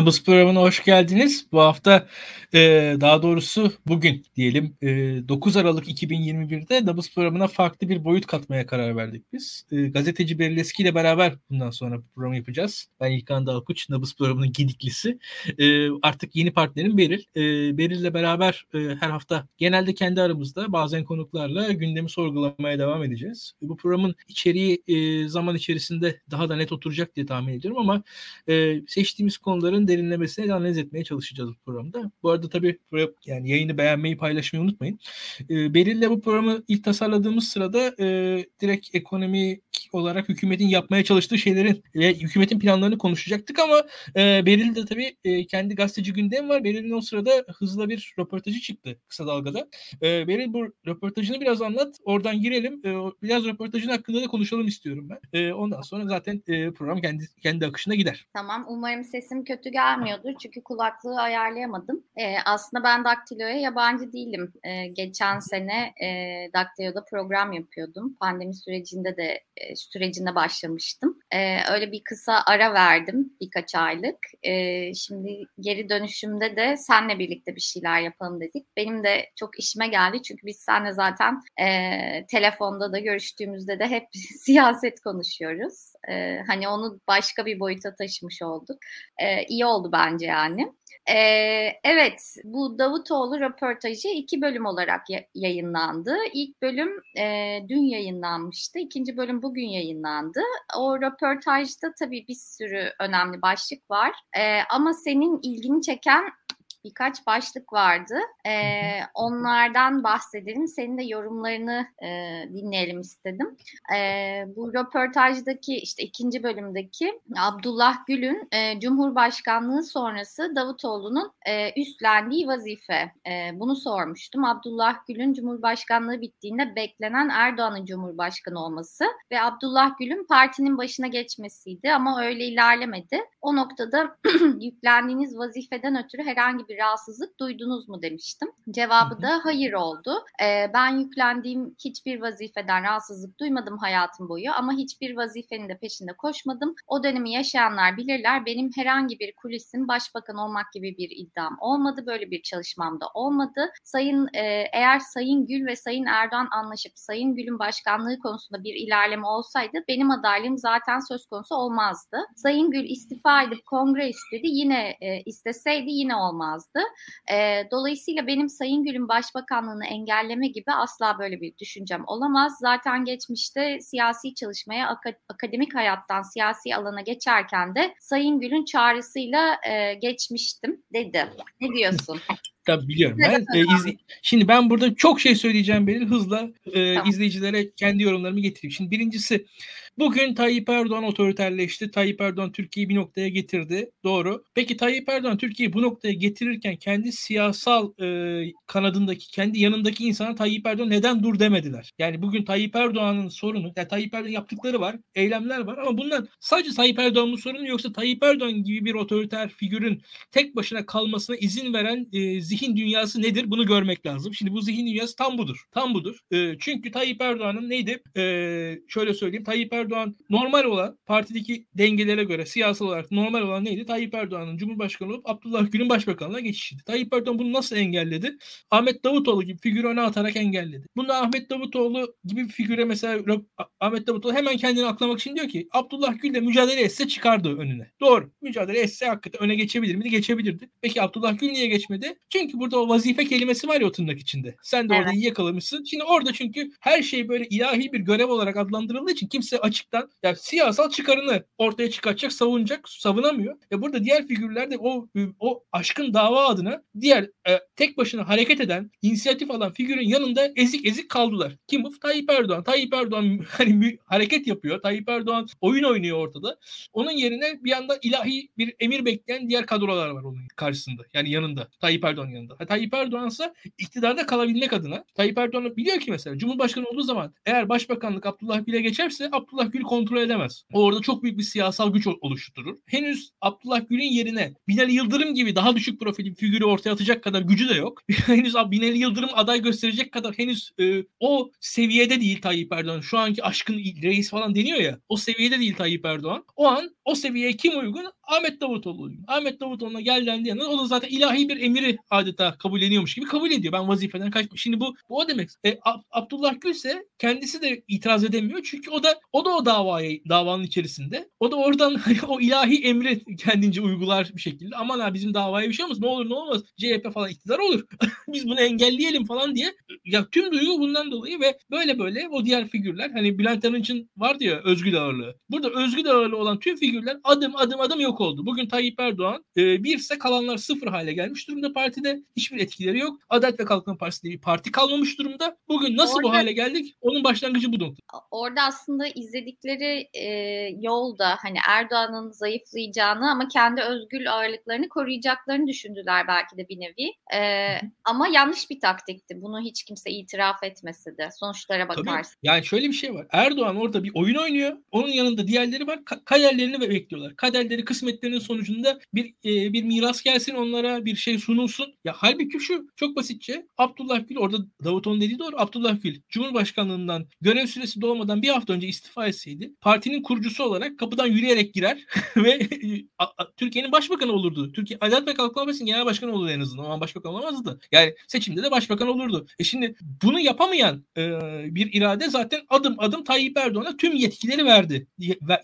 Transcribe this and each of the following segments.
Nabız programına hoş geldiniz. Bu hafta e, daha doğrusu bugün diyelim e, 9 Aralık 2021'de Nabız programına farklı bir boyut katmaya karar verdik biz. E, gazeteci Beril Eski ile beraber bundan sonra bu programı yapacağız. Ben İlkan Dalkuç, Nabız programının gidiklisi. E, artık yeni partnerim Beril. E, Beril ile beraber e, her hafta genelde kendi aramızda bazen konuklarla gündemi sorgulamaya devam edeceğiz. E, bu programın içeriği e, zaman içerisinde daha da net oturacak diye tahmin ediyorum ama e, seçtiğimiz konuların derinlemesine analiz etmeye çalışacağız bu programda. Bu arada tabii yani yayını beğenmeyi paylaşmayı unutmayın. E, Beril'le bu programı ilk tasarladığımız sırada e, direkt ekonomi olarak hükümetin yapmaya çalıştığı şeylerin ve hükümetin planlarını konuşacaktık ama e, Beril de tabii e, kendi gazeteci gündem var. Beril'in o sırada hızla bir röportajı çıktı kısa dalgada. E, Beril bu röportajını biraz anlat. Oradan girelim. E, biraz röportajın hakkında da konuşalım istiyorum ben. E, ondan sonra zaten e, program kendi kendi akışına gider. Tamam. Umarım sesim kötü gelmiyordur. Çünkü kulaklığı ayarlayamadım. E, aslında ben Daktilo'ya yabancı değilim. E, geçen sene e, Daktilo'da program yapıyordum. Pandemi sürecinde de e, sürecine başlamıştım. E, öyle bir kısa ara verdim birkaç aylık. E, şimdi geri dönüşümde de senle birlikte bir şeyler yapalım dedik. Benim de çok işime geldi çünkü biz senle zaten e, telefonda da görüştüğümüzde de hep siyaset konuşuyoruz. E, hani onu başka bir boyuta taşımış olduk. E, iyi oldu bence yani. Ee, evet, bu Davutoğlu röportajı iki bölüm olarak yayınlandı. İlk bölüm e, dün yayınlanmıştı, ikinci bölüm bugün yayınlandı. O röportajda tabii bir sürü önemli başlık var. E, ama senin ilgini çeken birkaç başlık vardı. E, onlardan bahsedelim. Senin de yorumlarını e, dinleyelim istedim. E, bu röportajdaki işte ikinci bölümdeki Abdullah Gül'ün e, Cumhurbaşkanlığı sonrası Davutoğlu'nun e, üstlendiği vazife. E, bunu sormuştum. Abdullah Gül'ün Cumhurbaşkanlığı bittiğinde beklenen Erdoğan'ın Cumhurbaşkanı olması ve Abdullah Gül'ün partinin başına geçmesiydi ama öyle ilerlemedi. O noktada yüklendiğiniz vazifeden ötürü herhangi bir rahatsızlık duydunuz mu demiştim. Cevabı da hayır oldu. Ee, ben yüklendiğim hiçbir vazifeden rahatsızlık duymadım hayatım boyu ama hiçbir vazifenin de peşinde koşmadım. O dönemi yaşayanlar bilirler. Benim herhangi bir kulisin başbakan olmak gibi bir iddiam olmadı. Böyle bir çalışmam da olmadı. Sayın e, eğer Sayın Gül ve Sayın Erdoğan anlaşıp Sayın Gül'ün başkanlığı konusunda bir ilerleme olsaydı benim adaylığım zaten söz konusu olmazdı. Sayın Gül istifa edip kongre istedi. Yine e, isteseydi yine olmazdı olmazdı. E, dolayısıyla benim Sayın Gül'ün başbakanlığını engelleme gibi asla böyle bir düşüncem olamaz. Zaten geçmişte siyasi çalışmaya ak- akademik hayattan siyasi alana geçerken de Sayın Gül'ün çağrısıyla e, geçmiştim dedi. Ne diyorsun? Tabii biliyorum. Ben e, izle... Şimdi ben burada çok şey söyleyeceğim benim hızla e, tamam. izleyicilere kendi yorumlarımı getireyim. Şimdi birincisi Bugün Tayyip Erdoğan otoriterleşti. Tayyip Erdoğan Türkiye'yi bir noktaya getirdi. Doğru. Peki Tayyip Erdoğan Türkiye'yi bu noktaya getirirken kendi siyasal e, kanadındaki, kendi yanındaki insana Tayyip Erdoğan neden dur demediler? Yani bugün Tayyip Erdoğan'ın sorunu, yani Tayyip Erdoğan yaptıkları var, eylemler var ama bunlar sadece Tayyip Erdoğan'ın sorunu yoksa Tayyip Erdoğan gibi bir otoriter figürün tek başına kalmasına izin veren e, zihin dünyası nedir? Bunu görmek lazım. Şimdi bu zihin dünyası tam budur. Tam budur. E, çünkü Tayyip Erdoğan'ın neydi? E, şöyle söyleyeyim. Tayyip Erdoğan Erdoğan normal olan partideki dengelere göre siyasal olarak normal olan neydi? Tayyip Erdoğan'ın Cumhurbaşkanı olup Abdullah Gül'ün başbakanlığına geçişiydi. Tayyip Erdoğan bunu nasıl engelledi? Ahmet Davutoğlu gibi figürü öne atarak engelledi. Bunda Ahmet Davutoğlu gibi bir figüre mesela Ahmet Davutoğlu hemen kendini aklamak için diyor ki Abdullah Gül de mücadele etse çıkardı önüne. Doğru. Mücadele etse hakikaten öne geçebilir miydi? Geçebilirdi. Peki Abdullah Gül niye geçmedi? Çünkü burada o vazife kelimesi var ya o tırnak içinde. Sen de evet. orada iyi yakalamışsın. Şimdi orada çünkü her şey böyle ilahi bir görev olarak adlandırıldığı için kimse açıktan yani siyasal çıkarını ortaya çıkartacak, savunacak, savunamıyor. E burada diğer figürler de o o aşkın dava adına diğer e, tek başına hareket eden, inisiyatif alan figürün yanında ezik ezik kaldılar. Kim bu? Tayyip Erdoğan. Tayyip Erdoğan hani hareket yapıyor. Tayyip Erdoğan oyun oynuyor ortada. Onun yerine bir anda ilahi bir emir bekleyen diğer kadrolar var onun karşısında. Yani yanında. Tayyip Erdoğan yanında. Ha, Tayyip Erdoğan ise iktidarda kalabilmek adına Tayyip Erdoğan biliyor ki mesela Cumhurbaşkanı olduğu zaman eğer başbakanlık Abdullah Gül'e geçerse Abdullah Abdullah Gül kontrol edemez. Orada çok büyük bir siyasal güç oluşturur. Henüz Abdullah Gül'ün yerine Binali Yıldırım gibi daha düşük profil figürü ortaya atacak kadar gücü de yok. henüz Binali Yıldırım aday gösterecek kadar henüz e, o seviyede değil Tayyip Erdoğan. Şu anki aşkın reis falan deniyor ya. O seviyede değil Tayyip Erdoğan. O an o seviyeye kim uygun? Ahmet Davutoğlu uygun. Ahmet Davutoğlu'na gel dendi o da zaten ilahi bir emiri adeta kabulleniyormuş gibi kabul ediyor. Ben vazifeden kaçmış. Şimdi bu, bu o demek. E, Abdullah Gül ise kendisi de itiraz edemiyor. Çünkü o da o da o davaya davanın içerisinde. O da oradan hani o ilahi emri kendince uygular bir şekilde. Aman ha bizim davaya bir şey olmaz. Ne olur ne olmaz. CHP falan iktidar olur. Biz bunu engelleyelim falan diye. Ya tüm duygu bundan dolayı ve böyle böyle o diğer figürler hani Bülent Arınç'ın var diyor özgür ağırlığı. Burada özgür ağırlığı olan tüm figürler adım adım adım yok oldu. Bugün Tayyip Erdoğan e, birse kalanlar sıfır hale gelmiş durumda partide. Hiçbir etkileri yok. Adalet ve Kalkınma Partisi diye bir parti kalmamış durumda. Bugün nasıl Orada... bu hale geldik? Onun başlangıcı bu nokta. Orada aslında izledikleri e, yolda hani Erdoğan'ın zayıflayacağını ama kendi özgür ağırlıklarını koruyacaklarını düşündüler belki de bir nevi. E, ama yanlış bir taktikti. Bunu hiç kimse itiraf etmese de sonuçlara bakarsın. Tabii. Yani şöyle bir şey var. Erdoğan orada bir oyun oynuyor. Onun yanında diğerleri var. Ka- kaderlerini bekliyorlar. Kaderleri, kısmetlerinin sonucunda bir e, bir miras gelsin onlara, bir şey sunulsun. Ya halbuki şu çok basitçe Abdullah Gül orada Davutoğlu'nun dediği doğru. Abdullah Gül Cumhurbaşkanlığından görev süresi dolmadan bir hafta önce istifa etseydi partinin kurucusu olarak kapıdan yürüyerek girer ve Türkiye'nin başbakanı olurdu. Türkiye Adalet ve Kalkınma Partisi'nin genel başkanı olurdu en azından. O an başbakan olamazdı. Yani seçimde de başbakan olurdu. E şimdi bunu yapamayan e, bir irade zaten adım adım Tayyip Erdoğan'a tüm yetkileri verdi.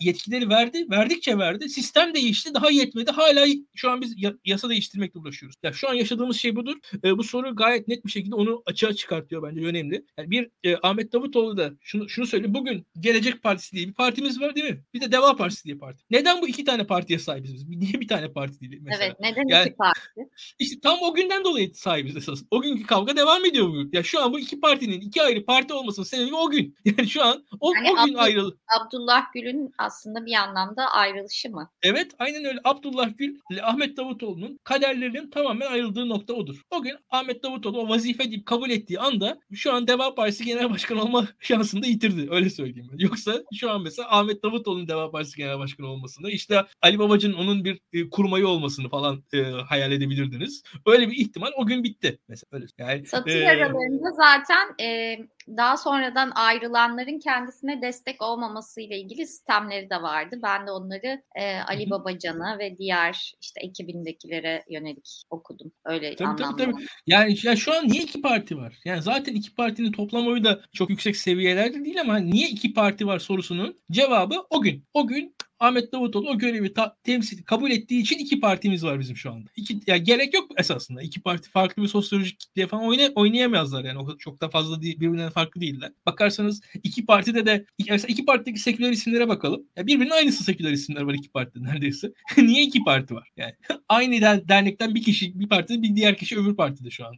Yetkileri verdi. Verdikçe verdi. Sistem değişti. Daha yetmedi. Hala şu an biz yasa değiştirmekle uğraşıyoruz. Ya şu an yaşadığımız şey budur. E, bu soru gayet net bir şekilde onu açığa çıkartıyor bence önemli. Yani bir e, Ahmet Davutoğlu da şunu şunu söyleyeyim. Bugün Gelecek Partisi diye bir partimiz var değil mi? Bir de Deva Partisi diye parti. Neden bu iki tane partiye sahibiz biz? Niye bir tane parti değil mesela? Evet, neden yani, iki parti? İşte tam o günden dolayı sahibiz esas. O günkü kavga devam ediyor bugün. Ya şu an bu iki partinin iki ayrı parti olmasının sebebi o gün. Yani şu an o, yani o gün Abdullah, ayrılı. Abdullah Gül'ün aslında bir anlamda ayrılışı mı? Evet, aynen öyle. Abdullah Gül ile Ahmet Davutoğlu'nun kaderlerinin tamamen ayrıldığı nokta odur. O gün Ahmet Davutoğlu o vazife deyip kabul ettiği anda şu an Deva Partisi Genel Başkanı olma şansını da yitirdi. Öyle söyleyeyim ben. Yoksa şu an mesela Ahmet Davutoğlu'nun Deva Partisi Genel Başkanı olmasını işte Ali Babacan'ın onun bir e, kurmayı olmasını falan e, hayal edebilirdiniz. Öyle bir ihtimal o gün bitti. Mesela öyle. Yani, Satır e, aralarında zaten e, daha sonradan ayrılanların kendisine destek olmaması ile ilgili sistemleri de vardı. Ben de onları e, Ali Babacan'a ve diğer işte ekibindekilere yönelik okudum. Öyle tabii, anlamda. Tabii, tabii. Yani ya şu an niye iki parti var? Yani zaten iki partinin toplam oyu da çok yüksek seviyelerde değil ama niye iki parti var sorusunun cevabı o gün. O gün Ahmet Davutoğlu o görevi ta- temsil kabul ettiği için iki partimiz var bizim şu anda. İki, yani gerek yok esasında. İki parti farklı bir sosyolojik kitleye falan oyna, oynayamazlar yani. O çok da fazla değil, birbirinden farklı değiller. Bakarsanız iki partide de mesela iki partideki seküler isimlere bakalım. Ya birbirinin aynısı seküler isimler var iki partide neredeyse. Niye iki parti var? Yani aynı dernekten bir kişi bir partide bir diğer kişi öbür partide şu an.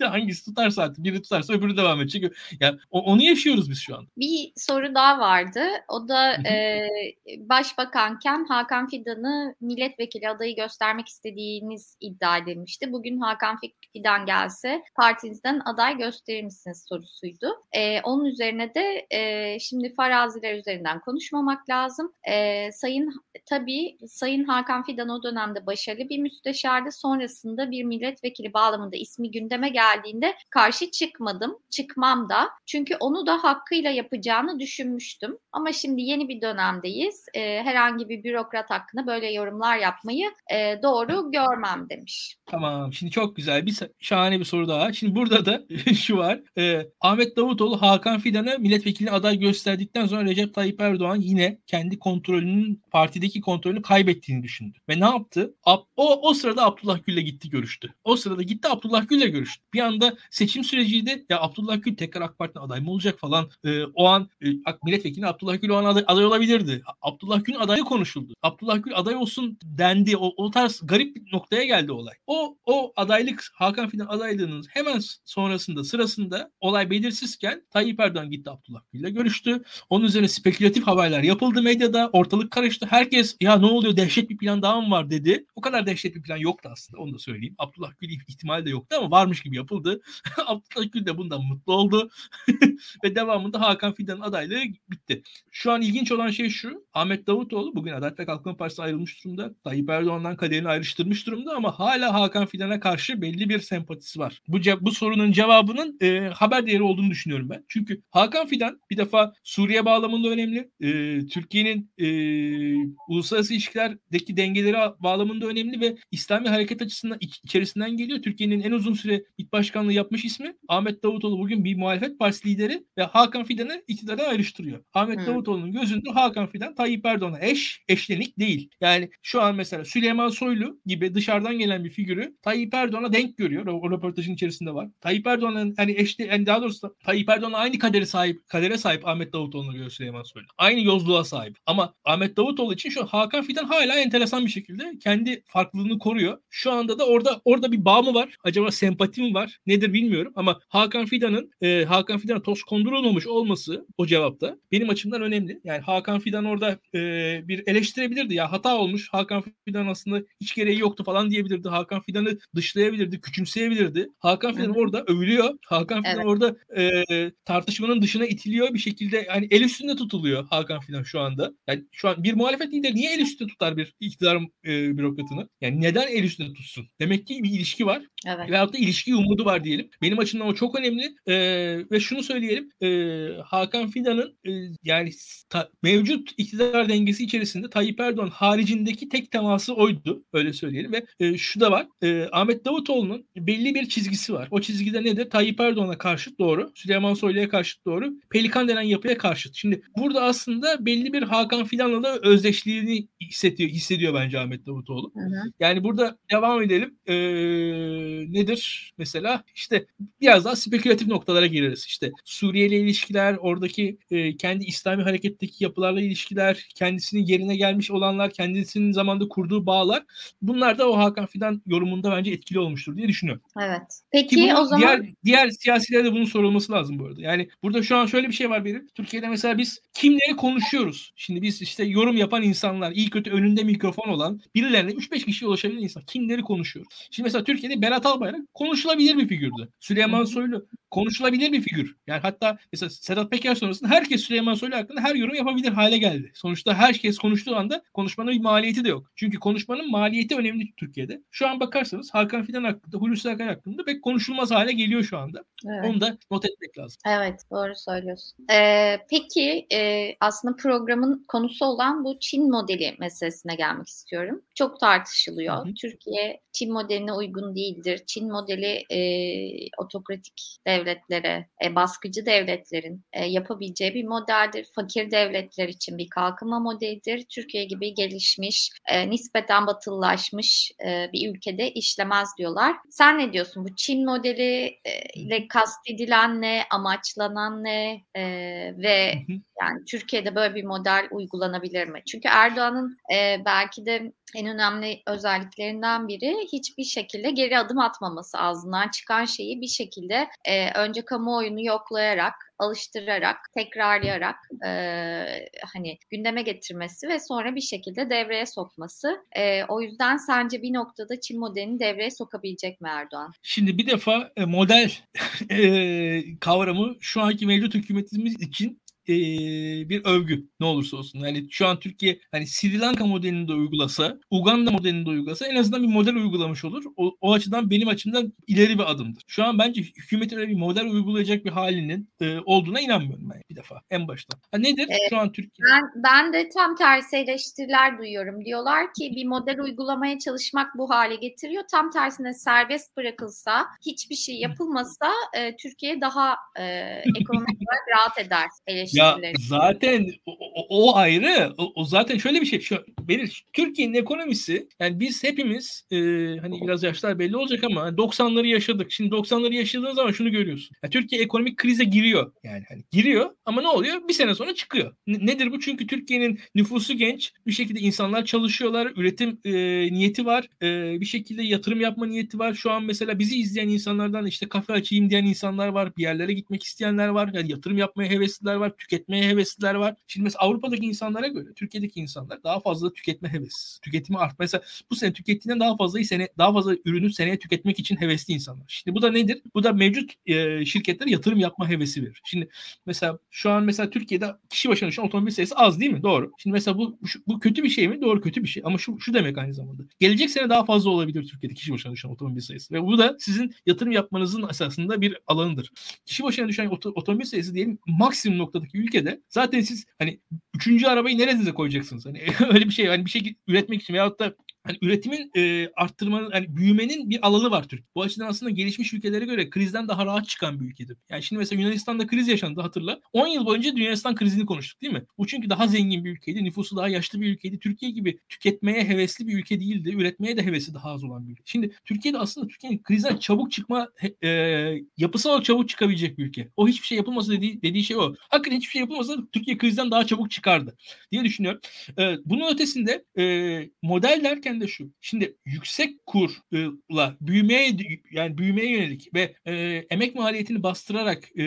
Hangisi tutarsa artık biri tutarsa öbürü devam edecek. Yani onu yaşıyoruz biz şu an. Bir soru daha vardı. O da e, baş başbakanken Hakan Fidan'ı milletvekili adayı göstermek istediğiniz iddia edilmişti. Bugün Hakan Fidan gelse partinizden aday gösterir misiniz sorusuydu. Ee, onun üzerine de e, şimdi faraziler üzerinden konuşmamak lazım. Ee, Sayın tabii Sayın Hakan Fidan o dönemde başarılı bir müsteşardı. Sonrasında bir milletvekili bağlamında ismi gündeme geldiğinde karşı çıkmadım. Çıkmam da. Çünkü onu da hakkıyla yapacağını düşünmüştüm. Ama şimdi yeni bir dönemdeyiz. Herhangi bir bürokrat hakkında böyle yorumlar yapmayı e, doğru görmem demiş. Tamam. Şimdi çok güzel bir şahane bir soru daha. Şimdi burada da şu var. E, Ahmet Davutoğlu Hakan Fidan'a milletvekili aday gösterdikten sonra Recep Tayyip Erdoğan yine kendi kontrolünün partideki kontrolünü kaybettiğini düşündü. Ve ne yaptı? O, o sırada Abdullah Gül'le gitti görüştü. O sırada gitti Abdullah Gül'le görüştü. Bir anda seçim süreciydi. Ya Abdullah Gül tekrar AK Parti'nin aday mı olacak falan. E, o an e, milletvekili Abdullah Gül o an aday, aday olabilirdi. Abdullah Gül adayı konuşuldu. Abdullah Gül aday olsun dendi. O, o tarz garip bir noktaya geldi olay. O o adaylık Hakan Fidan adaylığının hemen sonrasında sırasında olay belirsizken Tayyip Erdoğan gitti Abdullah Gül'le görüştü. Onun üzerine spekülatif haberler yapıldı medyada. Ortalık karıştı. Herkes ya ne oluyor dehşet bir plan daha mı var dedi. O kadar dehşet bir plan yoktu aslında onu da söyleyeyim. Abdullah Gül ihtimali de yoktu ama varmış gibi yapıldı. Abdullah Gül de bundan mutlu oldu. Ve devamında Hakan Fidan'ın adaylığı bitti. Şu an ilginç olan şey şu. Ahmet Davutoğlu bugün Adalet ve Kalkınma Partisi ayrılmış durumda. Tayyip Erdoğan'dan kaderini ayrıştırmış durumda ama hala Hakan Fidan'a karşı belli bir sempatisi var. Bu bu sorunun cevabının e, haber değeri olduğunu düşünüyorum ben. Çünkü Hakan Fidan bir defa Suriye bağlamında önemli. E, Türkiye'nin e, uluslararası ilişkilerdeki dengeleri bağlamında önemli ve İslami hareket açısından iç, içerisinden geliyor. Türkiye'nin en uzun süre İç Başkanlığı yapmış ismi Ahmet Davutoğlu bugün bir muhalefet partisi lideri ve Hakan Fidan'ı iktidardan ayrıştırıyor. Ahmet hmm. Davutoğlu'nun gözünde Hakan Fidan Tayyip Erdoğan'a eş, eşlenik değil. Yani şu an mesela Süleyman Soylu gibi dışarıdan gelen bir figürü Tayyip Erdoğan'a denk görüyor. O, o röportajın içerisinde var. Tayyip Erdoğan'ın hani eşli, yani daha doğrusu Tayyip Erdoğan'a aynı kadere sahip, kadere sahip Ahmet Davutoğlu'na göre Süleyman Soylu. Aynı yozluğa sahip. Ama Ahmet Davutoğlu için şu Hakan Fidan hala enteresan bir şekilde kendi farklılığını koruyor. Şu anda da orada orada bir bağ mı var? Acaba sempati mi var? Nedir bilmiyorum ama Hakan Fidan'ın e, Hakan Fidan'a toz kondurulmamış olması o cevapta benim açımdan önemli. Yani Hakan Fidan orada e, bir eleştirebilirdi ya hata olmuş. Hakan Fidan aslında hiç gereği yoktu falan diyebilirdi. Hakan Fidan'ı dışlayabilirdi, küçümseyebilirdi. Hakan Fidan Hı-hı. orada övülüyor. Hakan Fidan evet. orada e, tartışmanın dışına itiliyor bir şekilde. Yani el üstünde tutuluyor Hakan Fidan şu anda. Yani şu an bir muhalefet lideri niye el üstünde tutar bir iktidar e, bürokratını? Yani neden el üstünde tutsun? Demek ki bir ilişki var. Evet. Veyahut da ilişki umudu var diyelim. Benim açımdan o çok önemli. E, ve şunu söyleyelim. E, Hakan Fidan'ın e, yani ta, mevcut iktidar dengesi içerisinde Tayyip Erdoğan haricindeki tek teması oydu. Öyle söyleyelim. Ve e, şu da var. E, Ahmet Davutoğlu'nun belli bir çizgisi var. O çizgide nedir? Tayyip Erdoğan'a karşıt doğru. Süleyman Soylu'ya karşıt doğru. Pelikan denen yapıya karşıt. Şimdi burada aslında belli bir Hakan Fidan'la da özdeşliğini hissediyor, hissediyor bence Ahmet Davutoğlu. Hı hı. Yani burada devam edelim. Ee, nedir? Mesela işte biraz daha spekülatif noktalara gireriz. İşte Suriye ile ilişkiler, oradaki e, kendi İslami hareketteki yapılarla ilişkiler, kendisinin yerine gelmiş olanlar, kendisinin zamanda kurduğu bağlar. Bunlar da o Hakan Fidan yorumunda bence etkili olmuştur diye düşünüyorum. Evet. Peki o zaman diğer diğer siyasilere de bunun sorulması lazım bu arada. Yani burada şu an şöyle bir şey var benim. Türkiye'de mesela biz kimleri konuşuyoruz? Şimdi biz işte yorum yapan insanlar, iyi kötü önünde mikrofon olan birilerine 3-5 kişiye ulaşabilen insan. Kimleri konuşuyoruz? Şimdi mesela Türkiye'de Berat Albayrak konuşulabilir bir figürdü. Süleyman Soylu konuşulabilir bir figür. Yani hatta mesela Sedat Peker sonrasında herkes Süleyman Soylu hakkında her yorum yapabilir hale geldi. Sonuçta herkes konuştuğu anda konuşmanın bir maliyeti de yok. Çünkü konuşmanın maliyeti önemli Türkiye'de. Şu an bakarsanız Hakan Fidan hakkında, Hulusi Akar hakkında pek konuşulmaz hale geliyor şu anda. Evet. Onu da not etmek lazım. Evet doğru söylüyorsun. Ee, peki e, aslında programın konusu olan bu Çin modeli meselesine gelmek istiyorum. Çok tartışılıyor. Hı hı. Türkiye Çin modeline uygun değildir. Çin modeli e, otokratik devletlere, e, baskıcı devletlerin e, yapabileceği bir modeldir. Fakir devletler için bir kalkınma modelidir. Türkiye gibi gelişmiş, e, nispeten batılılaşmış e, bir ülkede işlemez diyorlar. Sen ne diyorsun? Bu Çin modeli e, ile kastedilen ne, amaçlanan ne e, ve yani Türkiye'de böyle bir model uygulanabilir mi? Çünkü Erdoğan'ın e, belki de en önemli özelliklerinden biri hiçbir şekilde geri adım atmaması ağzından çıkan şeyi bir şekilde e, önce kamuoyunu yoklayarak alıştırarak, tekrarlayarak e, hani gündeme getirmesi ve sonra bir şekilde devreye sokması. E, o yüzden sence bir noktada Çin modelini devreye sokabilecek mi Erdoğan? Şimdi bir defa e, model e, kavramı şu anki mevcut hükümetimiz için e, bir övgü ne olursa olsun. Yani şu an Türkiye hani Sri Lanka modelini de uygulasa, Uganda modelini de uygulasa en azından bir model uygulamış olur. O, o açıdan benim açımdan ileri bir adımdır. Şu an bence hükümetin öyle bir model uygulayacak bir halinin e, olduğuna inanmıyorum ben bir defa en başta. Ha, nedir evet, şu an Türkiye? Ben, ben de tam tersi eleştiriler duyuyorum. Diyorlar ki bir model uygulamaya çalışmak bu hale getiriyor. Tam tersine serbest bırakılsa, hiçbir şey yapılmasa e, Türkiye daha e, ekonomik olarak rahat eder eleştirileri. Ya zaten o, o ayrı. O, o zaten şöyle bir şey. Şu, benim Türkiye'nin ekonomisi yani biz hepimiz e, hani biraz yaşlar belli olacak ama 90'ları yaşadık. Şimdi 90'ları yaşadığın zaman şunu görüyorsun. Yani Türkiye ekonomik krize giriyor. Yani hani giriyor ama ne oluyor? Bir sene sonra çıkıyor. N- nedir bu? Çünkü Türkiye'nin nüfusu genç. Bir şekilde insanlar çalışıyorlar. Üretim e, niyeti var. E, bir şekilde yatırım yapma niyeti var. Şu an mesela bizi izleyen insanlardan işte kafe açayım diyen insanlar var. Bir yerlere gitmek isteyenler var. Yani yatırım yapmaya hevesliler var. Tüketmeye hevesliler var. Şimdi mesela Avrupa'daki insanlara göre Türkiye'deki insanlar daha fazla tüketme hevesi. Tüketimi art. Mesela bu sene tükettiğinden daha fazla sene daha fazla ürünü seneye tüketmek için hevesli insanlar. Şimdi bu da nedir? Bu da mevcut e, şirketler yatırım yapma hevesi verir. Şimdi mesela şu an mesela Türkiye'de kişi başına düşen otomobil sayısı az değil mi? Doğru. Şimdi mesela bu bu, bu kötü bir şey mi? Doğru kötü bir şey. Ama şu şu demek aynı zamanda. Gelecek sene daha fazla olabilir Türkiye'de kişi başına düşen otomobil sayısı. Ve bu da sizin yatırım yapmanızın esasında bir alanıdır. Kişi başına düşen oto, otomobil sayısı diyelim maksimum noktadaki ülkede zaten siz hani üçüncü arabayı nerenize koyacaksınız? Hani öyle bir şey hani bir şey üretmek için veyahut da hani üretimin e, arttırmanın hani büyümenin bir alanı var Türkiye. Bu açıdan aslında gelişmiş ülkelere göre krizden daha rahat çıkan bir ülkedir. Yani şimdi mesela Yunanistan'da kriz yaşandı hatırla. 10 yıl boyunca Yunanistan krizini konuştuk değil mi? Bu çünkü daha zengin bir ülkeydi. Nüfusu daha yaşlı bir ülkeydi. Türkiye gibi tüketmeye hevesli bir ülke değildi. Üretmeye de hevesi daha az olan bir ülke. Şimdi Türkiye'de aslında Türkiye'nin krizden çabuk çıkma e, yapısal olarak çabuk çıkabilecek bir ülke. O hiçbir şey yapılmasa dediği, dediği şey o. Hakikaten hiçbir şey yapılmasa Türkiye krizden daha çabuk çıkardı diye düşünüyorum. E, bunun ötesinde e, model derken de şu. Şimdi yüksek kurla büyümeye yani büyümeye yönelik ve e, emek maliyetini bastırarak e,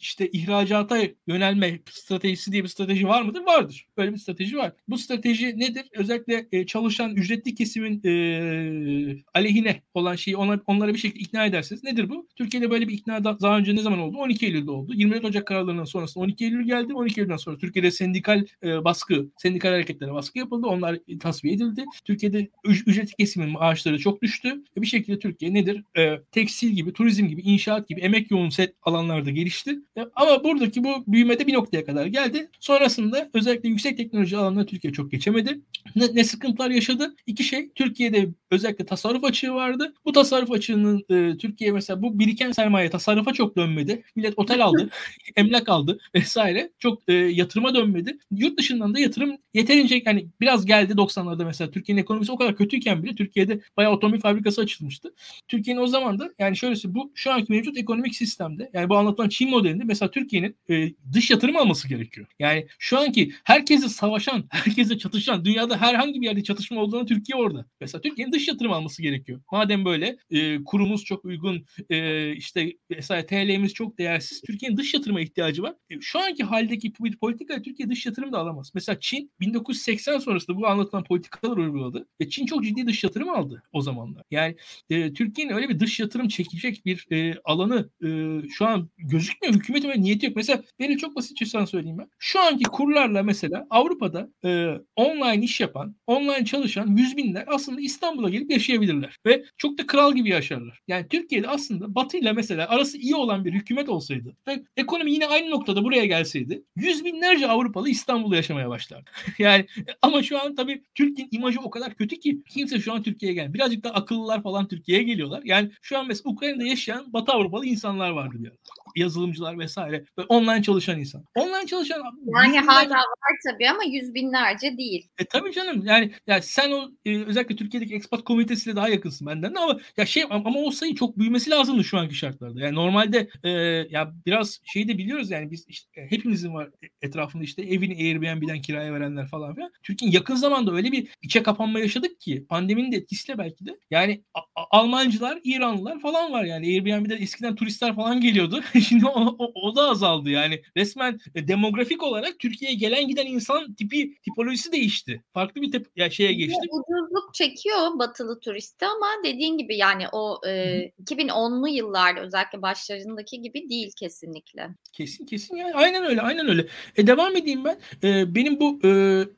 işte ihracata yönelme stratejisi diye bir strateji var mıdır? Vardır. Böyle bir strateji var. Bu strateji nedir? Özellikle e, çalışan ücretli kesimin e, aleyhine olan şeyi ona, onlara bir şekilde ikna edersiniz. Nedir bu? Türkiye'de böyle bir ikna daha önce ne zaman oldu? 12 Eylül'de oldu. 24 Ocak kararlarından sonrasında 12 Eylül geldi. 12 Eylül'den sonra Türkiye'de sendikal e, baskı, sendikal hareketlere baskı yapıldı. Onlar tasfiye edildi. Türkiye'de ücretli kesimin maaşları çok düştü. Bir şekilde Türkiye nedir? E, tekstil gibi, turizm gibi, inşaat gibi emek yoğun set alanlarda gelişti. E, ama buradaki bu büyümede bir noktaya kadar geldi. Sonrasında özellikle yüksek teknoloji alanında Türkiye çok geçemedi. Ne, ne sıkıntılar yaşadı? İki şey. Türkiye'de özellikle tasarruf açığı vardı. Bu tasarruf açığının e, Türkiye mesela bu biriken sermaye tasarrufa çok dönmedi. Millet otel aldı, emlak aldı vesaire. Çok e, yatırıma dönmedi. Yurt dışından da yatırım yeterince yani biraz geldi 90'larda mesela Türkiye'nin ekonomisi o kadar kötüyken bile Türkiye'de bayağı otomobil fabrikası açılmıştı. Türkiye'nin o zaman da yani şöyle bu şu anki mevcut ekonomik sistemde yani bu anlatılan Çin modelinde mesela Türkiye'nin e, dış yatırım alması gerekiyor. Yani şu anki herkese savaşan, herkese çatışan, dünyada herhangi bir yerde çatışma olduğunda Türkiye orada. Mesela Türkiye'nin dış yatırım alması gerekiyor. Madem böyle e, kurumuz çok uygun, e, işte mesela TL'miz çok değersiz. Türkiye'nin dış yatırıma ihtiyacı var. E, şu anki haldeki bir politika Türkiye dış yatırım da alamaz. Mesela Çin 1980 sonrasında bu anlatılan politikalar uyguladı. Ve Çin çok ciddi dış yatırım aldı o zamanlar. Yani e, Türkiye'nin öyle bir dış yatırım çekecek bir e, alanı e, şu an gözükmüyor. Hükümetin öyle niyeti yok. Mesela beni çok basitçe sana söyleyeyim ben. Şu anki kurlarla mesela Avrupa'da e, online iş yapan, online çalışan yüz binler aslında İstanbul'a gelip yaşayabilirler. Ve çok da kral gibi yaşarlar. Yani Türkiye'de aslında Batı ile mesela arası iyi olan bir hükümet olsaydı ve ekonomi yine aynı noktada buraya gelseydi yüz binlerce Avrupalı İstanbul'da yaşamaya başlardı. yani ama şu an tabii Türkiye'nin imajı o kadar kötü ki kimse şu an Türkiye'ye gelmiyor. Birazcık da akıllılar falan Türkiye'ye geliyorlar. Yani şu an mesela Ukrayna'da yaşayan Batı Avrupalı insanlar vardı bir. Yazılımcılar vesaire. Böyle online çalışan insan. Online çalışan yani hala var tabii ama yüz binlerce değil. E tabii canım. Yani ya sen o e, özellikle Türkiye'deki expat komitesiyle daha yakınsın benden ama ya şey ama o sayı çok büyümesi lazımdı şu anki şartlarda. Yani normalde e, ya biraz şeyi de biliyoruz yani biz işte e, hepimizin var etrafında işte evini Airbnb'den kiraya verenler falan filan. Türkiye'nin yakın zamanda öyle bir içe kapanma yaşadık ki pandeminin de etkisiyle belki de. Yani Almancılar, İranlılar falan var yani Airbnb'de eskiden turistler falan geliyordu. Şimdi o, o, o da azaldı yani. Resmen e, demografik olarak Türkiye'ye gelen giden insan tipi tipolojisi değişti. Farklı bir tip, ya şeye geçti. Ucuzluk çekiyor batılı turisti ama dediğin gibi yani o e, 2010'lu yıllarda özellikle başlarındaki gibi değil kesinlikle. Kesin kesin yani aynen öyle aynen öyle. E devam edeyim ben. E, benim bu e,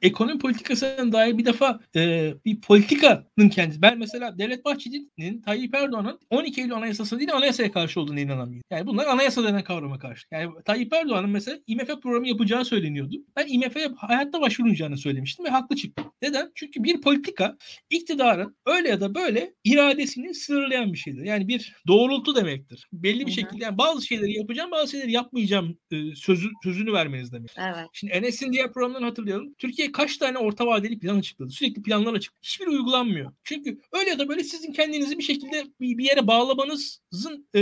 ekonomi politikasına dair bir defa e, bir politikanın kendisi. Ben mesela Devlet Bahçeli'nin Tayyip Erdoğan'ın 12 Eylül Anayasası değil anayasaya karşı olduğunu inanamıyorum. Yani bunlar anayasa denen kavrama karşı. Yani Tayyip Erdoğan'ın mesela IMF programı yapacağı söyleniyordu. Ben IMF'ye hayatta başvurmayacağını söylemiştim ve haklı çıktım. Neden? Çünkü bir politika iktidarın öyle ya da böyle iradesini sınırlayan bir şeydir. Yani bir doğrultu demektir. Belli bir şekilde yani bazı şeyleri yapacağım bazı şeyleri yapmayacağım e, sözü, sözünü vermeniz demek. Evet. Şimdi Enes'in diğer programlarını hatırlayalım. Türkiye kaç tane orta vadeli plan açıkladı? Sürekli planlar açıkladı. Hiçbir uygulanmıyor. Çünkü öyle ya da böyle sizin kendinizi bir şekilde bir, bir yere bağlamanızın e,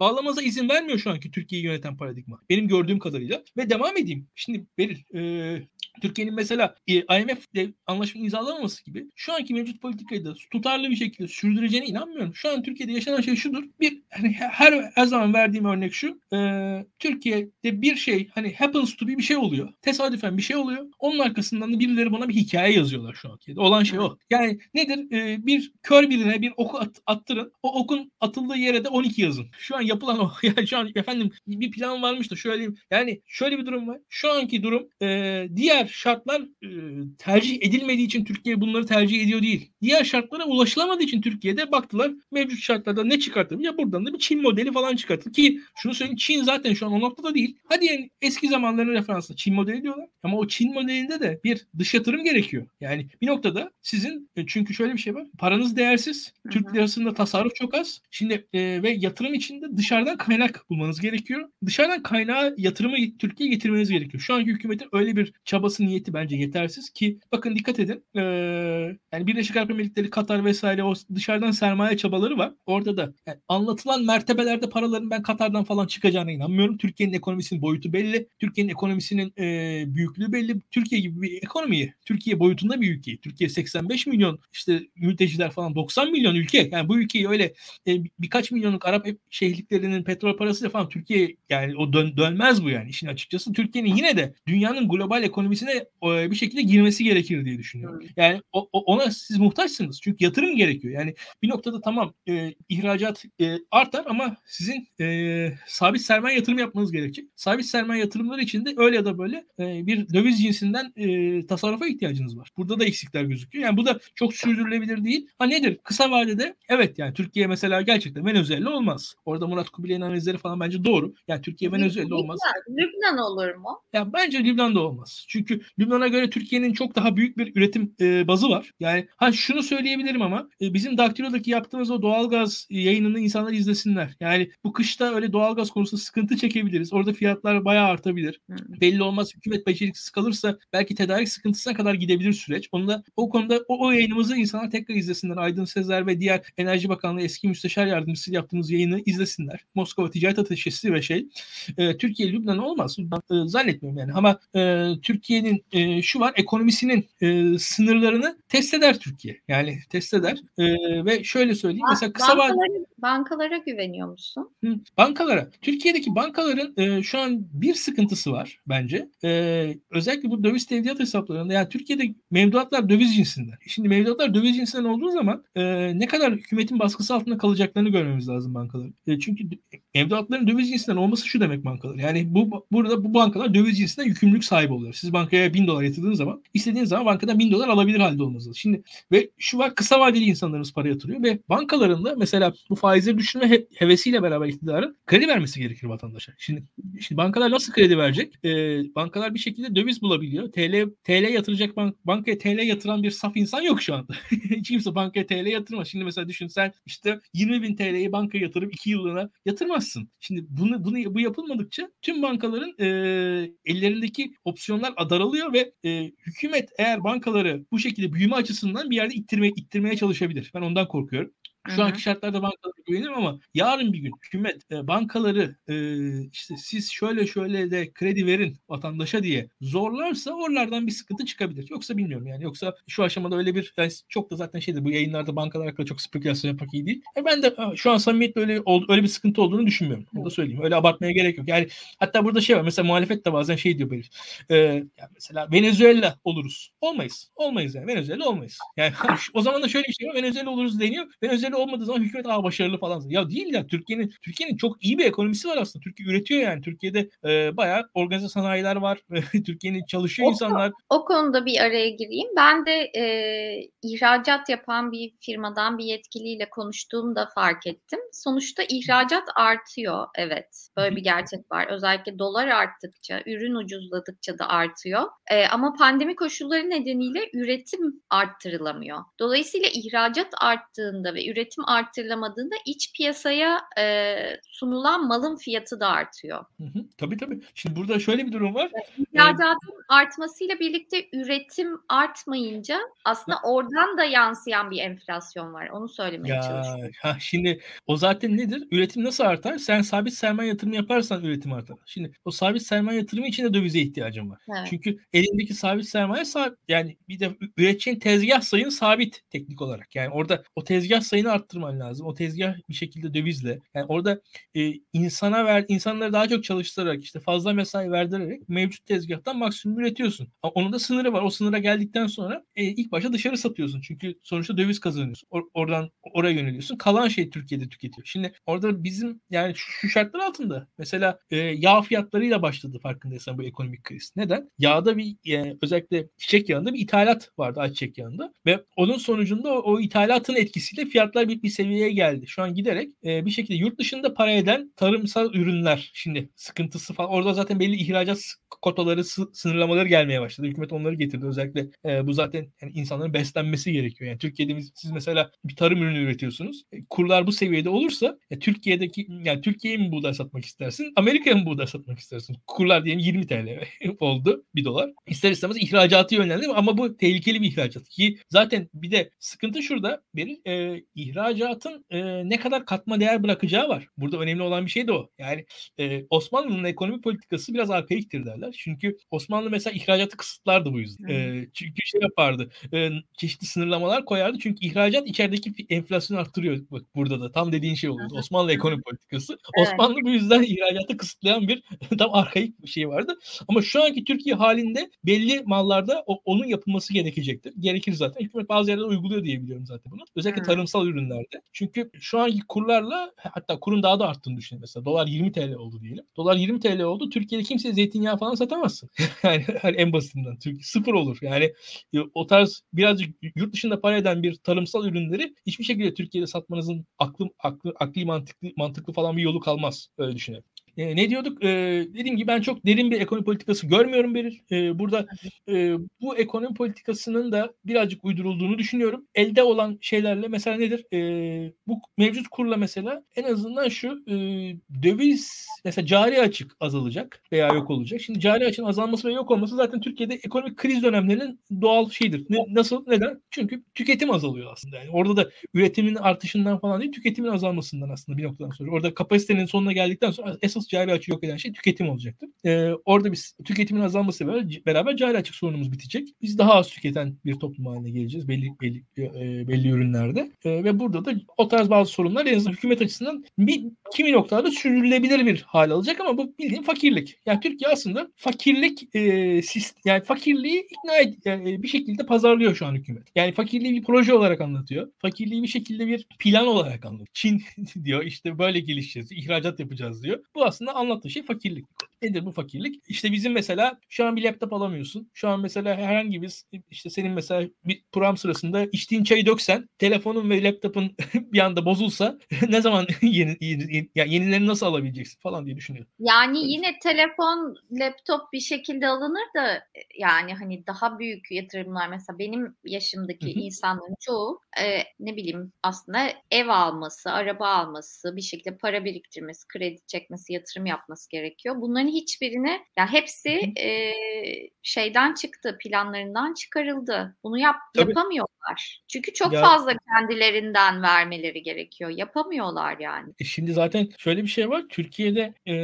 bağlamanıza izin vermiyor şu anki Türkiye'yi yöneten paradigma. Benim gördüğüm kadarıyla. Ve devam edeyim. Şimdi Beril e, Türkiye'nin mesela e, IMF ile anlaşma imzalamaması gibi şu anki mevcut politikayı da tutarlı bir şekilde sürdüreceğine inanmıyorum. Şu an Türkiye'de yaşanan şey şudur. Bir hani her her zaman verdiğim örnek şu. E, Türkiye'de bir şey hani happens to be bir şey oluyor. Tesadüfen bir şey oluyor. Onun arkasından da birileri bana bir hikaye yazıyorlar şu an. Olan şey o. Yani nedir? E, bir kör birine bir oku at, attırın. O okun atıldığı yere de 12 yazın. Şu an yapılan o. Yani şu an efendim bir plan varmış da şöyle yani şöyle bir durum var. Şu anki durum e, diğer şartlar e, tercih edilmediği için Türkiye bunları tercih ediyor değil. Diğer şartlara ulaşılamadığı için Türkiye'de baktılar mevcut şartlarda ne çıkartır? Ya buradan da bir Çin modeli falan çıkartır. Ki şunu söyleyeyim Çin zaten şu an o noktada değil. Hadi yani eski zamanların referansla Çin modeli diyorlar. Ama o Çin modelinde de bir dış yatırım gerekiyor. Yani bir noktada sizin e, çünkü şöyle bir şey var. Paranız değersiz. Türk lirasında tasarruf çok az. Şimdi e, ve yatırım içinde dışarıdan kaynak bulmanız gerekiyor. Dışarıdan kaynağı yatırımı Türkiye'ye getirmeniz gerekiyor. Şu anki hükümetin öyle bir çabası niyeti bence yetersiz ki bakın dikkat edin. E, yani Birleşik Arap Emirlikleri, Katar vesaire o dışarıdan sermaye çabaları var. Orada da yani anlatılan mertebelerde paraların ben Katar'dan falan çıkacağına inanmıyorum. Türkiye'nin ekonomisinin boyutu belli. Türkiye'nin ekonomisinin e, büyüklüğü belli. Türkiye gibi bir ekonomiyi, Türkiye boyutunda bir ülke. Türkiye 85 milyon işte mülteciler falan 90 milyon ülke. Yani bu ülkeyi öyle e, birkaç milyonluk Arap şehirliklerinin petrol parasıyla falan Türkiye yani o dön, dönmez bu yani işin açıkçası. Türkiye'nin yine de dünyanın global ekonomisine e, bir şekilde girmesi gerekir diye düşünüyorum. Yani o, o, ona siz muhtaçsınız. Çünkü yatırım gerekiyor. Yani bir noktada tamam e, ihracat e, artar ama sizin e, sabit sermaye yatırım yapmanız gerekecek. Sabit sermaye yatırımları için de öyle ya da böyle e, bir döviz cinsinden e, tasarrufa ihtiyacınız var. Burada da eksikler gözüküyor. Yani bu da çok sürdürülebilir değil. Ha nedir? Kısa vadede evet yani Türkiye mesela gerçekten Venezuela olmaz. Orada Murat Kubilay'ın analizleri falan bence doğru. Yani Türkiye Venezuela olmaz. Lübnan olur mu? Ya bence Lübnan'da olmaz. Çünkü Lübnan'a göre Türkiye'nin çok daha büyük bir üretim e, bazı var. Yani ha şunu söyleyebilirim ama e, bizim Daktilo'daki yaptığımız o doğalgaz yayınını insanlar izlesinler. Yani bu kışta öyle doğalgaz konusunda sıkıntı çekebiliriz. Orada fiyatlar bayağı artabilir. Hmm. Belli olmaz hükümet beceriksiz kalırsa belki tedarik sıkıntısına kadar gidebilir süreç. Onu da o konuda o, o yayınımızı insanlar tekrar izlesinler. Aydın Sezer ve diğer Enerji Bakanlığı eski müsteşar yardımcısı yaptığımız yayını izlesinler. Moskova Ticaret Ateşesi ve şey. E, Türkiye Lübnan olmaz. E, zannetmiyorum yani. Ama e, Türkiye'nin e, şu var ekonomisinin e, sınırlarını test eder Türkiye. Yani test eder. E, ve şöyle söyleyeyim. Mesela kısa vadeli bankalara güveniyor musun? Hı, bankalara. Türkiye'deki bankaların e, şu an bir sıkıntısı var bence. E, özellikle bu döviz tevdiat hesaplarında yani Türkiye'de mevduatlar döviz cinsinden. Şimdi mevduatlar döviz cinsinden olduğu zaman e, ne kadar hükümetin baskısı altında kalacaklarını görmemiz lazım bankaların. E, çünkü mevduatların döviz cinsinden olması şu demek bankalar. Yani bu burada bu bankalar döviz cinsinden yükümlülük sahibi oluyor. Siz bankaya bin dolar yatırdığınız zaman istediğiniz zaman bankadan bin dolar alabilir halde olmanız. Şimdi ve şu var kısa vadeli insanlarımız para yatırıyor ve bankalarında mesela bu faizleri düşürme he- hevesiyle beraber iktidarın kredi vermesi gerekir vatandaşa. Şimdi, şimdi bankalar nasıl kredi verecek? Ee, bankalar bir şekilde döviz bulabiliyor. TL TL yatıracak bank, bankaya TL yatıran bir saf insan yok şu anda. Hiç kimse bankaya TL yatırmaz. Şimdi mesela düşün sen işte 20 bin TL'yi bankaya yatırıp 2 yıllığına yatırmazsın. Şimdi bunu, bunu bu yapılmadıkça tüm bankaların e, ellerindeki opsiyonlar daralıyor ve e, hükümet eğer bankaları bu şekilde büyüme açısından bir yerde ittirmeye, ittirmeye çalışabilir. Ben ondan korkuyorum. Şu Hı-hı. anki şartlarda bankalara güvenirim ama yarın bir gün hükümet e, bankaları e, işte siz şöyle şöyle de kredi verin vatandaşa diye zorlarsa oralardan bir sıkıntı çıkabilir. Yoksa bilmiyorum yani. Yoksa şu aşamada öyle bir yani çok da zaten şeydi bu yayınlarda bankalar hakkında çok spekülasyon yapmak iyi değil. E ben de şu an samimiyetle öyle öyle bir sıkıntı olduğunu düşünmüyorum. Onu da söyleyeyim. Öyle abartmaya gerek yok. Yani hatta burada şey var. Mesela muhalefet de bazen şey diyor böyle. E, yani mesela Venezuela oluruz. Olmayız. Olmayız yani. Venezuela olmayız. Yani o zaman da şöyle bir şey var. Venezuela oluruz deniyor. Venezuela olmadığı zaman hükümet aa başarılı falan. Ya değil ya Türkiye'nin Türkiye'nin çok iyi bir ekonomisi var aslında. Türkiye üretiyor yani. Türkiye'de e, bayağı organize sanayiler var. Türkiye'nin çalışıyor o, insanlar. O konuda bir araya gireyim. Ben de e, ihracat yapan bir firmadan bir yetkiliyle konuştuğumda fark ettim. Sonuçta ihracat artıyor. Evet. Böyle bir gerçek var. Özellikle dolar arttıkça, ürün ucuzladıkça da artıyor. E, ama pandemi koşulları nedeniyle üretim arttırılamıyor. Dolayısıyla ihracat arttığında ve üretim arttırılamadığında iç piyasaya e, sunulan malın fiyatı da artıyor. Hı hı, tabii tabii. Şimdi burada şöyle bir durum var. İhracatın ee, artmasıyla birlikte üretim artmayınca aslında oradan da yansıyan bir enflasyon var. Onu söylemeye ya, çalışıyorum. Ha, şimdi o zaten nedir? Üretim nasıl artar? Sen sabit sermaye yatırımı yaparsan üretim artar. Şimdi o sabit sermaye yatırımı için de dövize ihtiyacın var. Evet. Çünkü elindeki sabit sermaye sabit, yani bir de üreteceğin tezgah sayın sabit teknik olarak. Yani orada o tezgah sayını arttırman lazım. O tezgah bir şekilde dövizle. Yani orada e, insana ver, insanları daha çok çalıştırarak işte fazla mesai verdirerek mevcut tezgahtan maksimum üretiyorsun. Ama onun da sınırı var. O sınıra geldikten sonra e, ilk başta dışarı satıyorsun. Çünkü sonuçta döviz kazanıyorsun. Or- oradan oraya yöneliyorsun. Kalan şey Türkiye'de tüketiyor. Şimdi orada bizim yani şu, şu şartlar altında mesela e, yağ fiyatlarıyla başladı farkındaysan bu ekonomik kriz. Neden? Yağda bir e, özellikle çiçek yağında bir ithalat vardı ayçiçek yağında ve onun sonucunda o, o ithalatın etkisiyle fiyatlar bir, bir seviyeye geldi. Şu an giderek e, bir şekilde yurt dışında para eden tarımsal ürünler şimdi sıkıntısı falan orada zaten belli ihracat kotaları sınırlamaları gelmeye başladı. Hükümet onları getirdi. Özellikle e, bu zaten yani insanların beslenmesi gerekiyor. Yani Türkiye'de biz, siz mesela bir tarım ürünü üretiyorsunuz. E, kurlar bu seviyede olursa e, Türkiye'deki yani Türkiye'ye mi buğday satmak istersin? Amerika'ya mı buğday satmak istersin? Kurlar diyelim 20 TL oldu bir dolar. İster istemez ihracatı yönlendi ama bu tehlikeli bir ihracat. Ki zaten bir de sıkıntı şurada. Beril e, ihracatın e, ne kadar katma değer bırakacağı var. Burada önemli olan bir şey de o. Yani e, Osmanlı'nın ekonomi politikası biraz arkaiktir derler. Çünkü Osmanlı mesela ihracatı kısıtlardı bu yüzden. E, çünkü şey yapardı. E, çeşitli sınırlamalar koyardı. Çünkü ihracat içerideki enflasyonu arttırıyor. Bak burada da tam dediğin şey oluyordu. Osmanlı ekonomi politikası. Evet. Osmanlı bu yüzden ihracatı kısıtlayan bir tam arkaik bir şey vardı. Ama şu anki Türkiye halinde belli mallarda o, onun yapılması gerekecektir. Gerekir zaten. Hükümet bazı yerlerde uyguluyor diye biliyorum zaten bunu. Özellikle hmm. tarımsal ürünlerde. Çünkü şu anki kurlarla hatta kurun daha da arttığını düşünün mesela. Dolar 20 TL oldu diyelim. Dolar 20 TL oldu. Türkiye'de kimse zeytinyağı falan satamazsın. yani en basitinden. Türkiye sıfır olur. Yani e, o tarz birazcık yurt dışında para eden bir tarımsal ürünleri hiçbir şekilde Türkiye'de satmanızın aklı, aklı, akli mantıklı, mantıklı falan bir yolu kalmaz. Öyle düşünelim. E, ne diyorduk? E, dediğim gibi ben çok derin bir ekonomi politikası görmüyorum Beril. E, burada e, bu ekonomi politikasının da birazcık uydurulduğunu düşünüyorum. Elde olan şeylerle mesela nedir? E, bu mevcut kurla mesela en azından şu e, döviz mesela cari açık azalacak veya yok olacak. Şimdi cari açığın azalması ve yok olması zaten Türkiye'de ekonomik kriz dönemlerinin doğal şeyidir. Ne, nasıl? Neden? Çünkü tüketim azalıyor aslında. Yani orada da üretimin artışından falan değil, tüketimin azalmasından aslında bir noktadan sonra. Orada kapasitenin sonuna geldikten sonra esas cari açığı yok eden şey tüketim olacaktır. Ee, orada biz tüketimin azalması beraber cari açık sorunumuz bitecek. Biz daha az tüketen bir toplum haline geleceğiz belli belli e, belli ürünlerde. E, ve burada da o tarz bazı sorunlar en azından hükümet açısından bir kimi noktada sürdürülebilir bir hal alacak ama bu bildiğin fakirlik. Yani Türkiye aslında fakirlik e, sist yani fakirliği ikna et, e, bir şekilde pazarlıyor şu an hükümet. Yani fakirliği bir proje olarak anlatıyor. Fakirliği bir şekilde bir plan olarak anlatıyor. Çin diyor işte böyle gelişeceğiz, ihracat yapacağız diyor. Bu aslında aslında anlattığı şey fakirlik. Nedir bu fakirlik? İşte bizim mesela şu an bir laptop alamıyorsun. Şu an mesela herhangi bir işte senin mesela bir program sırasında içtiğin çayı döksen, telefonun ve laptopun bir anda bozulsa ne zaman yeni, yeni yani yenilerini nasıl alabileceksin falan diye düşünüyorum. Yani yine telefon, laptop bir şekilde alınır da yani hani daha büyük yatırımlar mesela benim yaşımdaki Hı-hı. insanların çoğu e, ne bileyim aslında ev alması, araba alması, bir şekilde para biriktirmesi, kredi çekmesi, yatırım yapması gerekiyor. Bunların hiçbirine ya yani hepsi e, şeyden çıktı, planlarından çıkarıldı. Bunu yap, yapamıyorlar. Çünkü çok ya, fazla kendilerinden vermeleri gerekiyor. Yapamıyorlar yani. E şimdi zaten şöyle bir şey var. Türkiye'de e,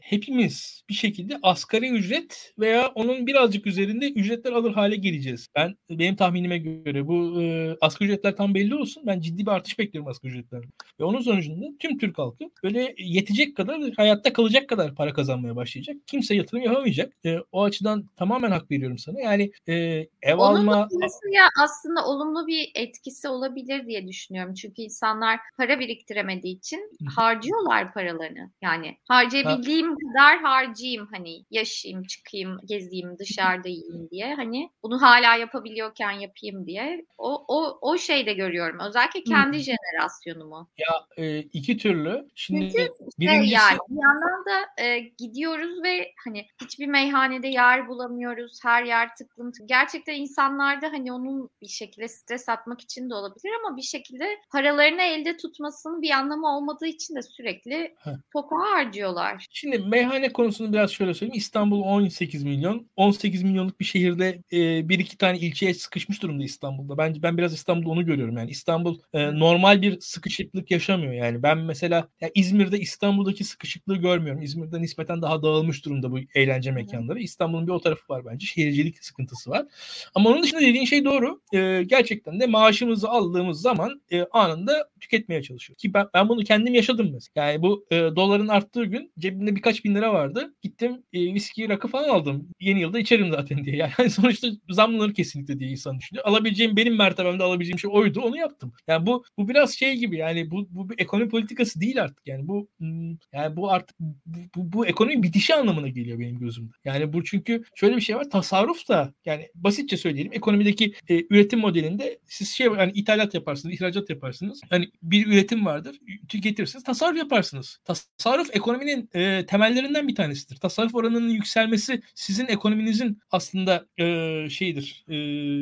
hepimiz bir şekilde asgari ücret veya onun birazcık üzerinde ücretler alır hale geleceğiz. Ben benim tahminime göre bu e, asgari ücretler tam belli olsun. Ben ciddi bir artış bekliyorum asgari ücretlerde. Ve onun sonucunda tüm Türk halkı böyle yetecek kadar hayat hayatta kalacak kadar para kazanmaya başlayacak. Kimse yatırım yapamayacak. E, o açıdan tamamen hak veriyorum sana. Yani e, ev Onun alma... ya aslında olumlu bir etkisi olabilir diye düşünüyorum. Çünkü insanlar para biriktiremediği için harcıyorlar paralarını. Yani harcayabildiğim ha. kadar harcayayım hani yaşayayım, çıkayım, gezeyim, dışarıda yiyeyim diye. Hani bunu hala yapabiliyorken yapayım diye. O o o şeyde görüyorum. Özellikle kendi jenerasyonumu. Ya e, iki türlü. Şimdi Çünkü şey birincisi... yani bir yandan da e, gidiyoruz ve hani hiçbir meyhanede yer bulamıyoruz. Her yer tıklım. Gerçekten insanlarda hani onun bir şekilde stres atmak için de olabilir ama bir şekilde paralarını elde tutmasının bir anlamı olmadığı için de sürekli toka harcıyorlar. Şimdi meyhane konusunu biraz şöyle söyleyeyim. İstanbul 18 milyon. 18 milyonluk bir şehirde e, bir iki tane ilçeye sıkışmış durumda İstanbul'da. Bence ben biraz İstanbul'da onu görüyorum yani. İstanbul e, normal bir sıkışıklık yaşamıyor yani. Ben mesela ya İzmir'de İstanbul'daki sıkışıklığı görmüyorum. İzmir'de nispeten daha dağılmış durumda bu eğlence mekanları. İstanbul'un bir o tarafı var bence. Şehircilik sıkıntısı var. Ama onun dışında dediğin şey doğru. E, gerçekten de maaşımızı aldığımız zaman e, anında tüketmeye çalışıyor. Ki ben, ben bunu kendim yaşadım mesela. Yani bu e, doların arttığı gün cebimde birkaç bin lira vardı. Gittim e, viski rakı falan aldım. Yeni yılda içerim zaten diye. Yani sonuçta zamlanır kesinlikle diye insan düşünüyor. Alabileceğim benim mertebemde alabileceğim şey oydu. Onu yaptım. Yani bu bu biraz şey gibi yani bu bu bir ekonomi politikası değil artık. Yani bu hmm, yani bu artık bu, bu, ekonomi bitişi anlamına geliyor benim gözümde. Yani bu çünkü şöyle bir şey var. Tasarruf da yani basitçe söyleyelim ekonomideki e, üretim modelinde siz şey yani ithalat yaparsınız, ihracat yaparsınız. Hani bir üretim vardır. Tüketirsiniz. Tasarruf yaparsınız. Tasarruf ekonominin e, temellerinden bir tanesidir. Tasarruf oranının yükselmesi sizin ekonominizin aslında e, şeyidir. E,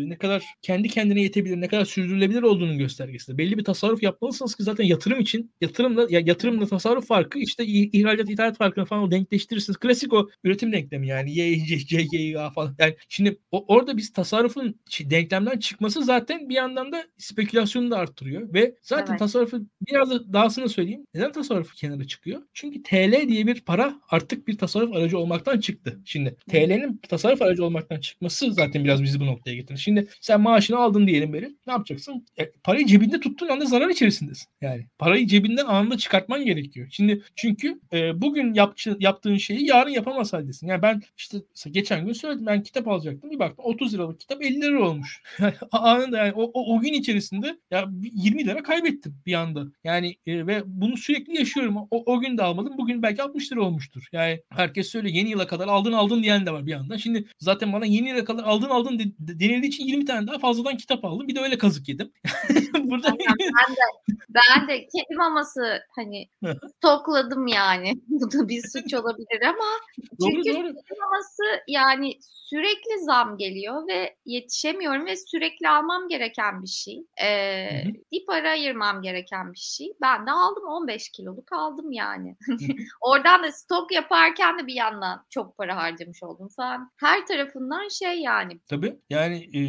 ne kadar kendi kendine yetebilir, ne kadar sürdürülebilir olduğunun göstergesidir. Belli bir tasarruf yapmalısınız ki zaten yatırım için yatırımla ya yatırımla tasarruf farkı işte ihracat ithalat farkını falan o denkleştirirsiniz. Klasik o üretim denklemi yani Y, C, C, Y, A falan. Yani şimdi o, orada biz tasarrufun denklemden çıkması zaten bir yandan da spekülasyonu da arttırıyor ve zaten evet. tasarrufu biraz da dahasını söyleyeyim. Neden tasarrufu kenara çıkıyor? Çünkü TL diye bir para artık bir tasarruf aracı olmaktan çıktı. Şimdi TL'nin tasarruf aracı olmaktan çıkması zaten biraz bizi bu noktaya getirdi. Şimdi sen maaşını aldın diyelim beri. Ne yapacaksın? E, parayı cebinde tuttuğun anda zarar içerisindesin. Yani parayı cebinden anında çıkartman gerekiyor. Şimdi çünkü e, bugün yap, yaptığın şeyi yarın yapamaz haldesin. Yani ben işte geçen gün söyledim ben kitap alacaktım. Bir baktım 30 liralık kitap 50 lira olmuş. anında yani o, o, o gün içerisinde ya 20 lira kaybettim bir anda. Yani e, ve bunu sürekli yaşıyorum. O, o gün de almadım. Bugün belki 60 lira olmuştur. Yani herkes söyle yeni yıla kadar aldın aldın diyen de var bir anda. Şimdi zaten bana yeni yıla kadar aldın aldın de, denildiği için 20 tane daha fazladan kitap aldım. Bir de öyle kazık yedim. Burada ben de ben de kedi maması hani stokladım yani. Bu da bir suç olabilir ama doğru, çünkü doğru. kedi maması yani sürekli zam geliyor ve yetişemiyorum ve sürekli almam gereken bir şey. Ee, bir para ayırmam gereken bir şey. Ben de aldım 15 kiloluk aldım yani. Oradan da stok yaparken de bir yandan çok para harcamış oldum falan. Her tarafından şey yani. Tabii yani e,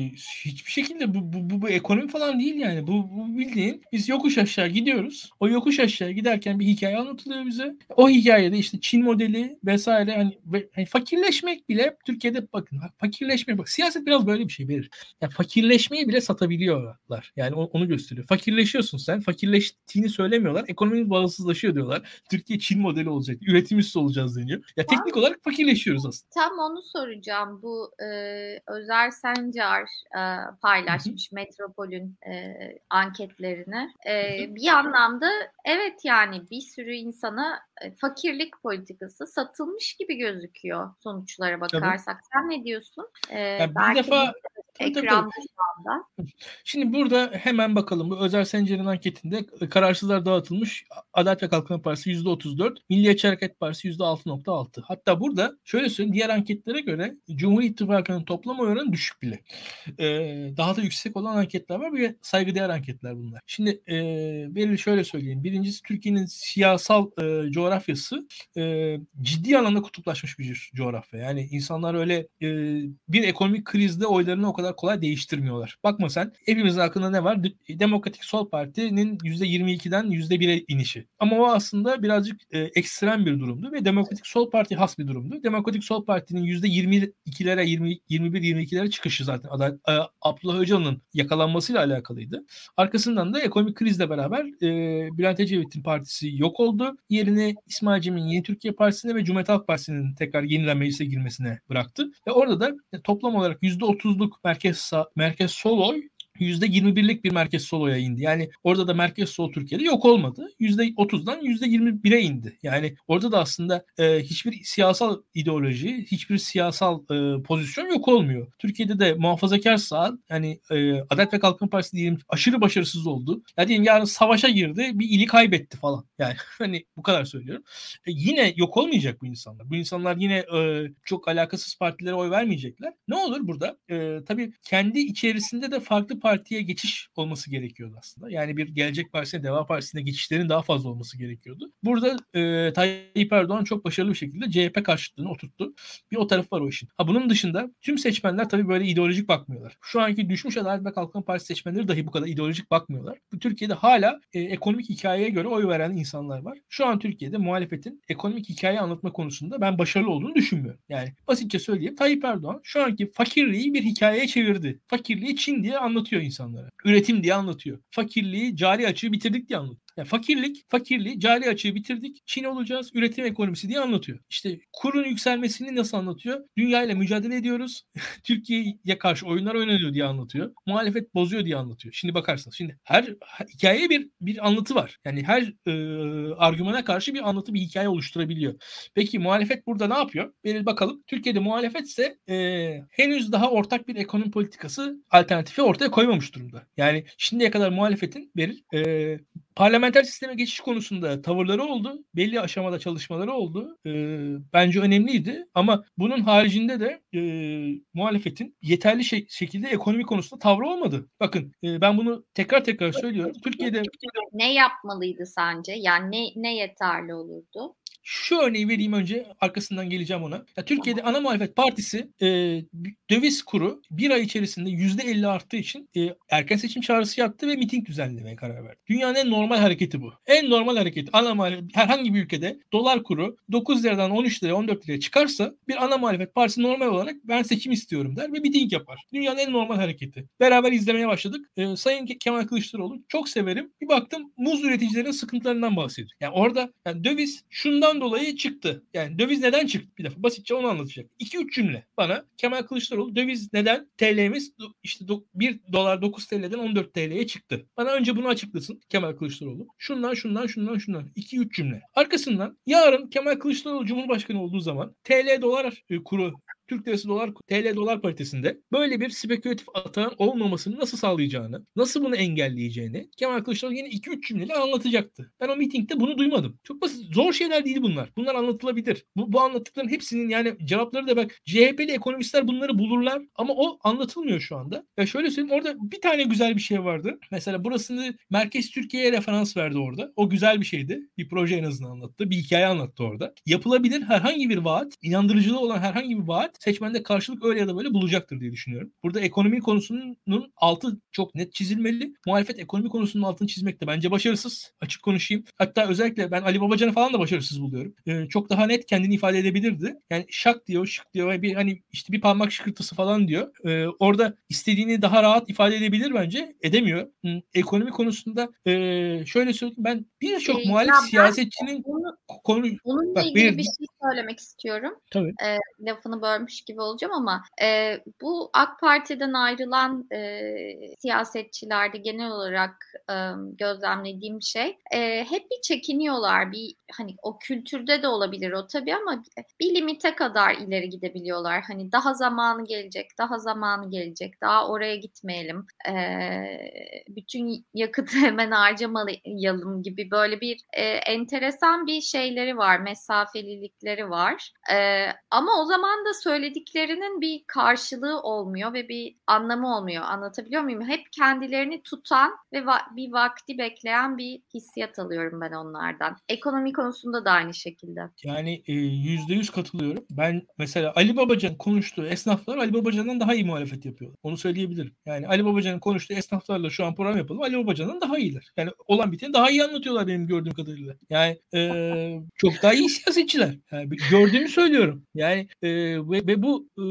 hiçbir şekilde bu, bu, bu, bu ekonomi falan değil yani. Bu, bu bildiğin biz yokuş aşağı gidiyoruz. O yokuş aşağı giderken bir hikaye anlatılıyor bize. O hikayede işte Çin modeli vesaire hani, ve, hani fakirleşmek bile Türkiye'de bakın fakirleşme bak siyaset biraz böyle bir şey verir. Yani fakirleşmeyi bile satabiliyorlar. Yani onu gösteriyor. Fakirleşiyorsun sen. Fakirleştiğini söylemiyorlar. Ekonomimiz bağımsızlaşıyor diyorlar. Türkiye Çin modeli olacak. Üretim üstü olacağız deniyor. Ya teknik olarak fakirleşiyoruz aslında. Tam onu soracağım. Bu e, Özer Sencar e, paylaşmış Hı-hı. Metropol'ün e, anketlerini. E, bir anlamda evet yani bir sürü insana fakirlik politikası satılmış gibi gözüküyor sonuçlara bakarsak. Tabii. Sen ne diyorsun? Ee, yani bir defa ekranda. Şimdi burada hemen bakalım. Bu Özel Sencer'in anketinde kararsızlar dağıtılmış. Adalet ve Kalkınma Partisi %34, Milliyetçi Hareket Partisi %6.6. Hatta burada şöyle söyleyeyim diğer anketlere göre Cumhur İttifakı'nın toplam oranı düşük bile. Ee, daha da yüksek olan anketler var ve saygıdeğer anketler bunlar. Şimdi e, belli şöyle söyleyeyim. Birincisi Türkiye'nin siyasal e, coğrafyası e, ciddi anlamda kutuplaşmış bir coğrafya. Yani insanlar öyle e, bir ekonomik krizde oylarını o kadar kolay değiştirmiyorlar. Bakma sen hepimizin aklında ne var? Demokratik Sol Parti'nin %22'den %1'e inişi. Ama o aslında birazcık e, ekstrem bir durumdu ve Demokratik Sol Parti has bir durumdu. Demokratik Sol Parti'nin %22'lere 20, 21-22'lere çıkışı zaten Adalet, e, Abdullah Öcalan'ın yakalanmasıyla alakalıydı. Arkasından da ekonomik krizle beraber e, Bülent Ecevit'in partisi yok oldu. Yerine İsmail Cem'in Yeni Türkiye Partisi'ne ve Cumhuriyet Halk Partisi'nin tekrar yeniden meclise girmesine bıraktı. Ve orada da e, toplam olarak %30'luk merkez sağ, merkez sol oy %21'lik bir merkez soloya indi. Yani orada da merkez sol Türkiye'de yok olmadı. %30'dan %21'e indi. Yani orada da aslında e, hiçbir siyasal ideoloji, hiçbir siyasal e, pozisyon yok olmuyor. Türkiye'de de muhafazakar sağ, yani e, Adalet ve Kalkınma Partisi diyelim aşırı başarısız oldu. Ya diyelim yarın savaşa girdi, bir ili kaybetti falan. Yani hani bu kadar söylüyorum. E, yine yok olmayacak bu insanlar. Bu insanlar yine e, çok alakasız partilere oy vermeyecekler. Ne olur burada? E, tabii kendi içerisinde de farklı partiye geçiş olması gerekiyordu aslında. Yani bir Gelecek Partisi'ne, Deva Partisi'ne geçişlerin daha fazla olması gerekiyordu. Burada e, Tayyip Erdoğan çok başarılı bir şekilde CHP karşıtlığını oturttu. Bir o tarafı var o işin. Ha bunun dışında tüm seçmenler tabii böyle ideolojik bakmıyorlar. Şu anki düşmüş Adalet ve Kalkınma Partisi seçmenleri dahi bu kadar ideolojik bakmıyorlar. Bu Türkiye'de hala e, ekonomik hikayeye göre oy veren insanlar var. Şu an Türkiye'de muhalefetin ekonomik hikaye anlatma konusunda ben başarılı olduğunu düşünmüyorum. Yani basitçe söyleyeyim Tayyip Erdoğan şu anki fakirliği bir hikayeye çevirdi. Fakirliği Çin diye anlatıyor anlatıyor insanlara. Üretim diye anlatıyor. Fakirliği, cari açığı bitirdik diye anlatıyor. Yani fakirlik, fakirliği, cari açığı bitirdik. Çin olacağız, üretim ekonomisi diye anlatıyor. İşte kurun yükselmesini nasıl anlatıyor? Dünya ile mücadele ediyoruz. Türkiye'ye karşı oyunlar oynanıyor diye anlatıyor. Muhalefet bozuyor diye anlatıyor. Şimdi bakarsınız. Şimdi her, hikayeye bir bir anlatı var. Yani her e, argümana karşı bir anlatı, bir hikaye oluşturabiliyor. Peki muhalefet burada ne yapıyor? Verin bakalım. Türkiye'de muhalefet ise e, henüz daha ortak bir ekonomi politikası alternatifi ortaya koymamış durumda. Yani şimdiye kadar muhalefetin verir e, parlamenter sisteme geçiş konusunda tavırları oldu. Belli aşamada çalışmaları oldu. E, bence önemliydi. Ama bunun haricinde de e, muhalefetin yeterli şey, şekilde ekonomi konusunda tavrı olmadı. Bakın e, ben bunu tekrar tekrar söylüyorum. Türkiye'de ne yapmalıydı sence? Yani ne ne yeterli olurdu? Şu örneği vereyim önce arkasından geleceğim ona. Ya Türkiye'de ana muhalefet partisi e, döviz kuru bir ay içerisinde yüzde 50 arttığı için e, erken seçim çağrısı yaptı ve miting düzenlemeye karar verdi. Dünyanın en normal hareketi bu. En normal hareket ana muhalefet herhangi bir ülkede dolar kuru 9 liradan 13 liraya 14 liraya çıkarsa bir ana muhalefet partisi normal olarak ben seçim istiyorum der ve miting yapar. Dünyanın en normal hareketi. Beraber izlemeye başladık. E, Sayın Kemal Kılıçdaroğlu çok severim. Bir baktım muz üreticilerinin sıkıntılarından bahsediyor. Yani orada yani döviz şundan Bundan dolayı çıktı. Yani döviz neden çıktı? Bir defa basitçe onu anlatacak. 2-3 cümle bana Kemal Kılıçdaroğlu döviz neden TL'miz işte 1 dolar 9 TL'den 14 TL'ye çıktı. Bana önce bunu açıklasın Kemal Kılıçdaroğlu. Şundan şundan şundan şundan 2-3 cümle. Arkasından yarın Kemal Kılıçdaroğlu Cumhurbaşkanı olduğu zaman TL dolar e, kuru Türk lirası dolar TL dolar paritesinde böyle bir spekülatif atağın olmamasını nasıl sağlayacağını, nasıl bunu engelleyeceğini Kemal Kılıçdaroğlu yine 2-3 cümleyle anlatacaktı. Ben o mitingde bunu duymadım. Çok basit. Zor şeyler değil bunlar. Bunlar anlatılabilir. Bu, bu anlattıkların hepsinin yani cevapları da bak CHP'li ekonomistler bunları bulurlar ama o anlatılmıyor şu anda. Ya şöyle söyleyeyim orada bir tane güzel bir şey vardı. Mesela burasını Merkez Türkiye'ye referans verdi orada. O güzel bir şeydi. Bir proje en azından anlattı. Bir hikaye anlattı orada. Yapılabilir herhangi bir vaat, inandırıcılığı olan herhangi bir vaat seçmende karşılık öyle ya da böyle bulacaktır diye düşünüyorum. Burada ekonomi konusunun altı çok net çizilmeli. Muhalefet ekonomi konusunun altını çizmekte bence başarısız. Açık konuşayım. Hatta özellikle ben Ali Babacan'ı falan da başarısız buluyorum. Ee, çok daha net kendini ifade edebilirdi. Yani şak diyor, şık diyor ve bir hani işte bir parmak şıkırtısı falan diyor. Ee, orada istediğini daha rahat ifade edebilir bence. Edemiyor. Hı, ekonomi konusunda e, şöyle söyleyeyim ben birçok ee, muhalif siyasetçinin bunu, konu bununla bak, ilgili bir, bir şey söylemek istiyorum. Tabii. Ee, lafını bölmüş konuşmuş gibi olacağım ama e, bu AK Parti'den ayrılan e, siyasetçilerde genel olarak e, gözlemlediğim şey e, hep bir çekiniyorlar. Bir hani o kültürde de olabilir o tabii ama bir limite kadar ileri gidebiliyorlar. Hani daha zamanı gelecek, daha zamanı gelecek, daha oraya gitmeyelim. E, bütün yakıtı hemen harcamayalım gibi böyle bir e, enteresan bir şeyleri var, mesafelilikleri var. E, ama o zaman da söyleyeyim söylediklerinin bir karşılığı olmuyor ve bir anlamı olmuyor. Anlatabiliyor muyum? Hep kendilerini tutan ve va- bir vakti bekleyen bir hissiyat alıyorum ben onlardan. Ekonomi konusunda da aynı şekilde. Yani e, yüzde yüz katılıyorum. Ben mesela Ali Babacan konuştuğu esnaflar Ali Babacan'dan daha iyi muhalefet yapıyor. Onu söyleyebilirim. Yani Ali Babacan'ın konuştuğu esnaflarla şu an program yapalım. Ali Babacan'dan daha iyiler. Yani olan biteni daha iyi anlatıyorlar benim gördüğüm kadarıyla. Yani e, çok daha iyi siyasetçiler. Yani gördüğümü söylüyorum. Yani e, ve, ve bu, e,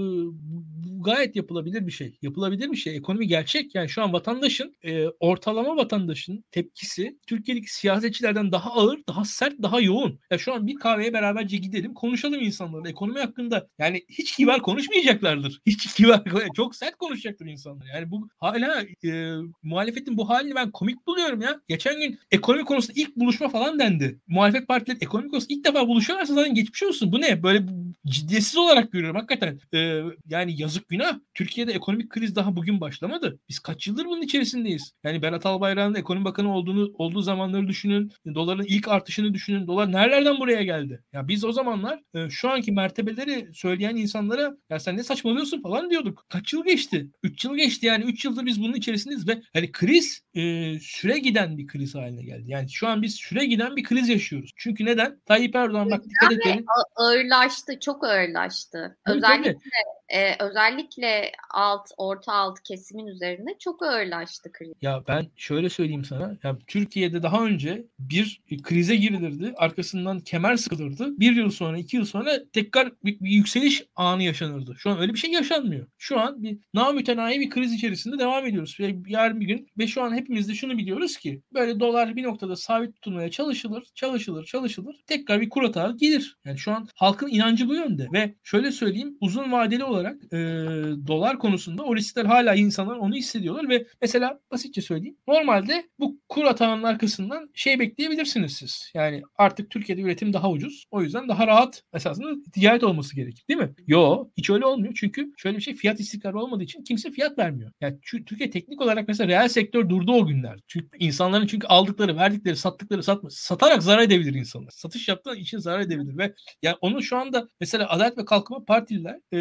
bu gayet yapılabilir bir şey. Yapılabilir bir şey. Ekonomi gerçek. Yani şu an vatandaşın e, ortalama vatandaşın tepkisi Türkiye'deki siyasetçilerden daha ağır, daha sert, daha yoğun. Ya şu an bir kahveye beraberce gidelim, konuşalım insanlarla ekonomi hakkında. Yani hiç kibar konuşmayacaklardır. Hiç kibar, çok sert konuşacaktır insanlar. Yani bu hala e, muhalefetin bu halini ben komik buluyorum ya. Geçen gün ekonomi konusunda ilk buluşma falan dendi. Muhalefet partileri ekonomi konusunda ilk defa buluşuyorlarsa zaten geçmiş olsun. Bu ne? Böyle ciddiyetsiz olarak görüyorum hakikaten. E, yani yazık günah. Türkiye'de ekonomik kriz daha bugün başlamadı. Biz kaç yıldır bunun içerisindeyiz. Yani Berat Albayrak'ın ekonomi bakanı olduğunu olduğu zamanları düşünün. Doların ilk artışını düşünün. Dolar nerelerden buraya geldi? Ya biz o zamanlar e, şu anki mertebeleri söyleyen insanlara ya sen ne saçmalıyorsun falan diyorduk. Kaç yıl geçti? 3 yıl geçti yani 3 yıldır biz bunun içerisindeyiz ve hani kriz e, süre giden bir kriz haline geldi. Yani şu an biz süre giden bir kriz yaşıyoruz. Çünkü neden? Tayyip Erdoğan bak dikkat edelim. Ağırlaştı, çok ağırlaştı. Tabii, Özellikle e, özellikle alt, orta alt kesimin üzerinde çok ağırlaştı kriz. Ya ben şöyle söyleyeyim sana. Ya Türkiye'de daha önce bir krize girilirdi. Arkasından kemer sıkılırdı. Bir yıl sonra, iki yıl sonra tekrar bir, bir yükseliş anı yaşanırdı. Şu an öyle bir şey yaşanmıyor. Şu an bir namütenayi bir kriz içerisinde devam ediyoruz. Ve yarın bir gün ve şu an hepimiz de şunu biliyoruz ki böyle dolar bir noktada sabit tutulmaya çalışılır, çalışılır, çalışılır. Tekrar bir kur hata gelir. Yani şu an halkın inancı bu yönde. Ve şöyle söyleyeyim uzun vadeli olarak olarak e, dolar konusunda o riskler hala insanlar onu hissediyorlar ve mesela basitçe söyleyeyim. Normalde bu kur atağının arkasından şey bekleyebilirsiniz siz. Yani artık Türkiye'de üretim daha ucuz. O yüzden daha rahat esasında ticaret olması gerekir. Değil mi? Yo hiç öyle olmuyor. Çünkü şöyle bir şey fiyat istikrarı olmadığı için kimse fiyat vermiyor. Yani Türkiye teknik olarak mesela reel sektör durdu o günler. Çünkü insanların çünkü aldıkları, verdikleri, sattıkları satma, satarak zarar edebilir insanlar. Satış yaptığı için zarar edebilir ve yani onu şu anda mesela Adalet ve Kalkınma Partililer e,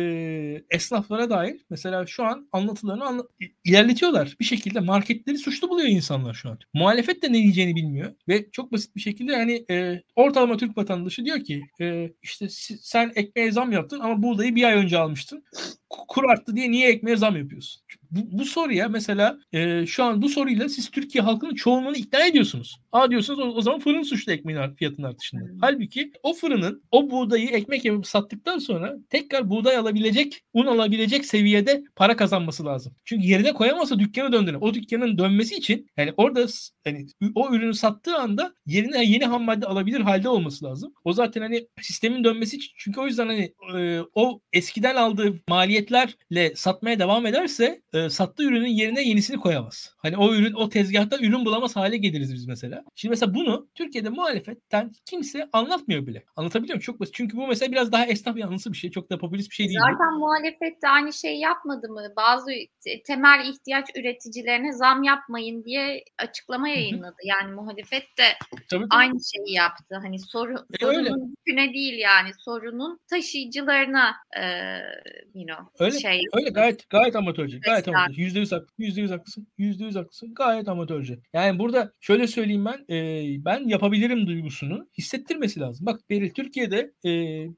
esnaflara dair mesela şu an anlatılarını anla- ilerletiyorlar. Bir şekilde marketleri suçlu buluyor insanlar şu an. Muhalefet de ne diyeceğini bilmiyor ve çok basit bir şekilde hani e, ortalama Türk vatandaşı diyor ki e, işte sen ekmeğe zam yaptın ama buğdayı bir ay önce almıştın. Kur arttı diye niye ekmeğe zam yapıyorsun? Bu, bu soruya mesela e, şu an bu soruyla siz Türkiye halkının çoğunluğunu ikna ediyorsunuz. Aa diyorsunuz o, o zaman fırın suçlu ekmeğin fiyatının artışında. Hmm. Halbuki o fırının o buğdayı ekmek yapıp sattıktan sonra tekrar buğday alabilecek, un alabilecek seviyede para kazanması lazım. Çünkü yerine koyamazsa dükkanı döndürür. O dükkanın dönmesi için yani orada yani o ürünü sattığı anda yerine yeni ham madde alabilir halde olması lazım. O zaten hani sistemin dönmesi için çünkü o yüzden hani e, o eskiden aldığı maliyetlerle satmaya devam ederse e, e, sattığı ürünün yerine yenisini koyamaz. Hani o ürün o tezgahta ürün bulamaz hale geliriz biz mesela. Şimdi mesela bunu Türkiye'de muhalefetten kimse anlatmıyor bile. Anlatabiliyor muyum? Çok basit. Çünkü bu mesela biraz daha esnaf yanlısı bir şey. Çok da popülist bir şey değil. Zaten muhalefet de aynı şeyi yapmadı mı? Bazı temel ihtiyaç üreticilerine zam yapmayın diye açıklama yayınladı. Yani muhalefet de tabii, aynı şeyi yaptı. Hani soru, e, sorunun yüküne değil yani sorunun taşıyıcılarına e, you know, öyle, şey. Öyle gayet gayet amatörce. Gayet amatörce. Yüzde yüz haklısın. Yüzde yüz haklısın. Yüzde yüz haklısın. Gayet amatörce. Yani burada şöyle söyleyeyim ben. E, ben yapabilirim duygusunu hissettirmesi lazım. Bak Beril Türkiye'de e,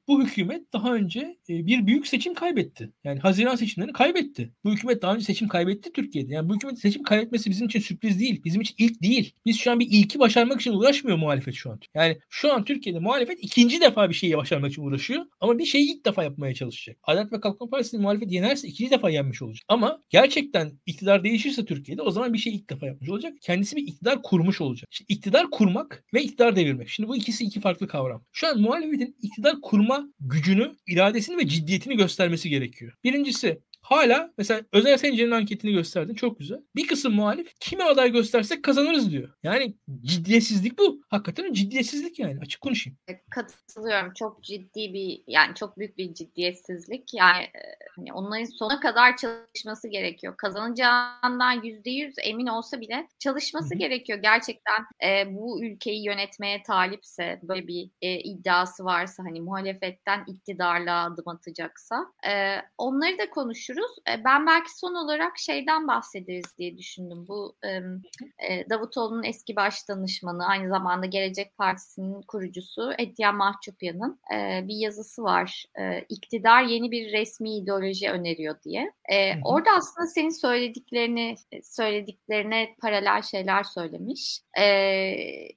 bu hükümet daha önce e, bir büyük seçim kaybetti. Yani Haziran seçimlerini kaybetti. Bu hükümet daha önce seçim kaybetti Türkiye'de. Yani bu hükümet seçim kaybetmesi bizim için sürpriz değil. Bizim için ilk değil. Biz şu an bir ilki başarmak için uğraşmıyor muhalefet şu an. Yani şu an Türkiye'de muhalefet ikinci defa bir şeyi başarmak için uğraşıyor. Ama bir şeyi ilk defa yapmaya çalışacak. Adalet ve Kalkınma Partisi'nin muhalefet yenerse ikinci defa yenmiş olacak. Ama gerçekten iktidar değişirse Türkiye'de o zaman bir şey ilk defa yapmış olacak. Kendisi bir iktidar kurmuş olacak. Şimdi iktidar kurmak ve iktidar devirmek. Şimdi bu ikisi iki farklı kavram. Şu an muhalefetin iktidar kurma gücünü, iradesini ve ciddiyetini göstermesi gerekiyor. Birincisi hala mesela Özel Sencer'in anketini gösterdin çok güzel. Bir kısım muhalif kime aday göstersek kazanırız diyor. Yani ciddiyetsizlik bu. Hakikaten ciddiyetsizlik yani açık konuşayım. E, katılıyorum. Çok ciddi bir yani çok büyük bir ciddiyetsizlik. Yani e, hani onların sona kadar çalışması gerekiyor. Kazanacağından yüzde yüz emin olsa bile çalışması Hı-hı. gerekiyor. Gerçekten e, bu ülkeyi yönetmeye talipse böyle bir e, iddiası varsa hani muhalefetten iktidarla adım atacaksa e, onları da konuşuruz. E, ben belki son olarak şeyden bahsederiz diye düşündüm. Bu e, Davutoğlu'nun eski baş danışmanı aynı zamanda Gelecek Partisi'nin kurucusu Etiyen Mahçupyan'ın e, bir yazısı var. İktidar yeni bir resmi ideoloji öneriyor diye. Orada aslında senin söylediklerini söylediklerine paralel şeyler söylemiş.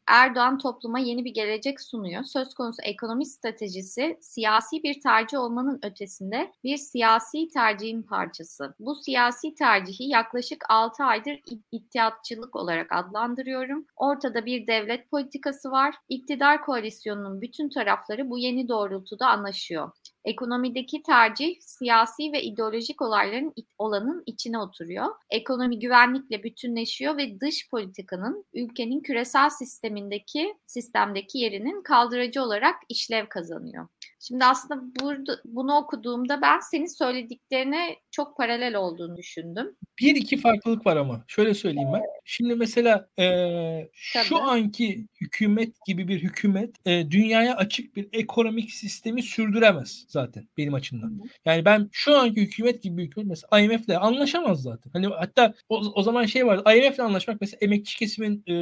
Erdoğan topluma yeni bir gelecek sunuyor. Söz konusu ekonomi stratejisi siyasi bir tercih olmanın ötesinde bir siyasi tercihin parçası. Bu siyasi tercihi yaklaşık 6 aydır ihtiyatçılık olarak adlandırıyorum. Ortada bir devlet politikası var. İktidar koalisyonunun bütün tarafları bu yeni doğrultuda anlaşıyor. Ekonomideki tercih siyasi ve ideolojik olayların olanın içine oturuyor. Ekonomi güvenlikle bütünleşiyor ve dış politikanın ülkenin küresel sistemindeki sistemdeki yerinin kaldırıcı olarak işlev kazanıyor. Şimdi aslında burada bunu okuduğumda ben senin söylediklerine çok paralel olduğunu düşündüm. Bir iki farklılık var ama. Şöyle söyleyeyim ben. Şimdi mesela e, şu anki hükümet gibi bir hükümet e, dünyaya açık bir ekonomik sistemi sürdüremez zaten benim açımdan. Yani ben şu anki hükümet gibi bir hükümet mesela IMF'le anlaşamaz zaten. Hani hatta o, o zaman şey vardı. IMF'le anlaşmak mesela emekçi kesimin e,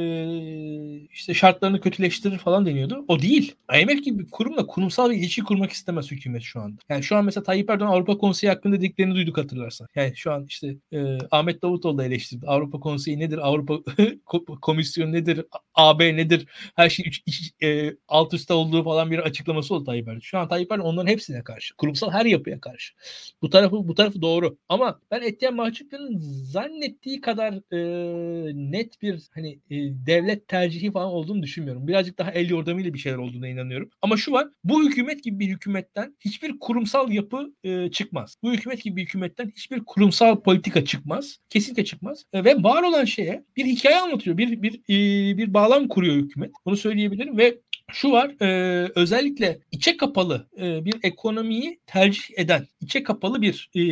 işte şartlarını kötüleştirir falan deniyordu. O değil. IMF gibi bir kurumla kurumsal bir ilişki kurmak istemez hükümet şu anda. Yani şu an mesela Tayyip Erdoğan Avrupa Konseyi hakkında dediklerini duyduk hatırlarsan. Yani şu an işte e, Ahmet Davutoğlu da eleştirdi. Avrupa Konseyi nedir? Avrupa Komisyonu nedir? AB nedir? Her şey üç, iç, e, alt üstte olduğu falan bir açıklaması oldu Tayyip Erdoğan. Şu an Tayyip Erdoğan onların hepsine karşı. Kurumsal her yapıya karşı. Bu tarafı bu tarafı doğru. Ama ben Etiyen Mahçupyan'ın zannettiği kadar e, net bir hani e, devlet tercihi falan olduğunu düşünmüyorum. Birazcık daha el yordamıyla bir şeyler olduğuna inanıyorum. Ama şu var. Bu hükümet gibi bir hükümetten hiçbir kurumsal yapı e, çıkmaz. Bu hükümet gibi bir hükümetten hiçbir kurumsal politika çıkmaz. Kesinlikle çıkmaz. E, ve var olan şeye bir hikaye anlatıyor. Bir bir e, bir bağlam kuruyor hükümet. Bunu söyleyebilirim ve şu var e, özellikle içe kapalı e, bir ekonomiyi tercih eden, içe kapalı bir e,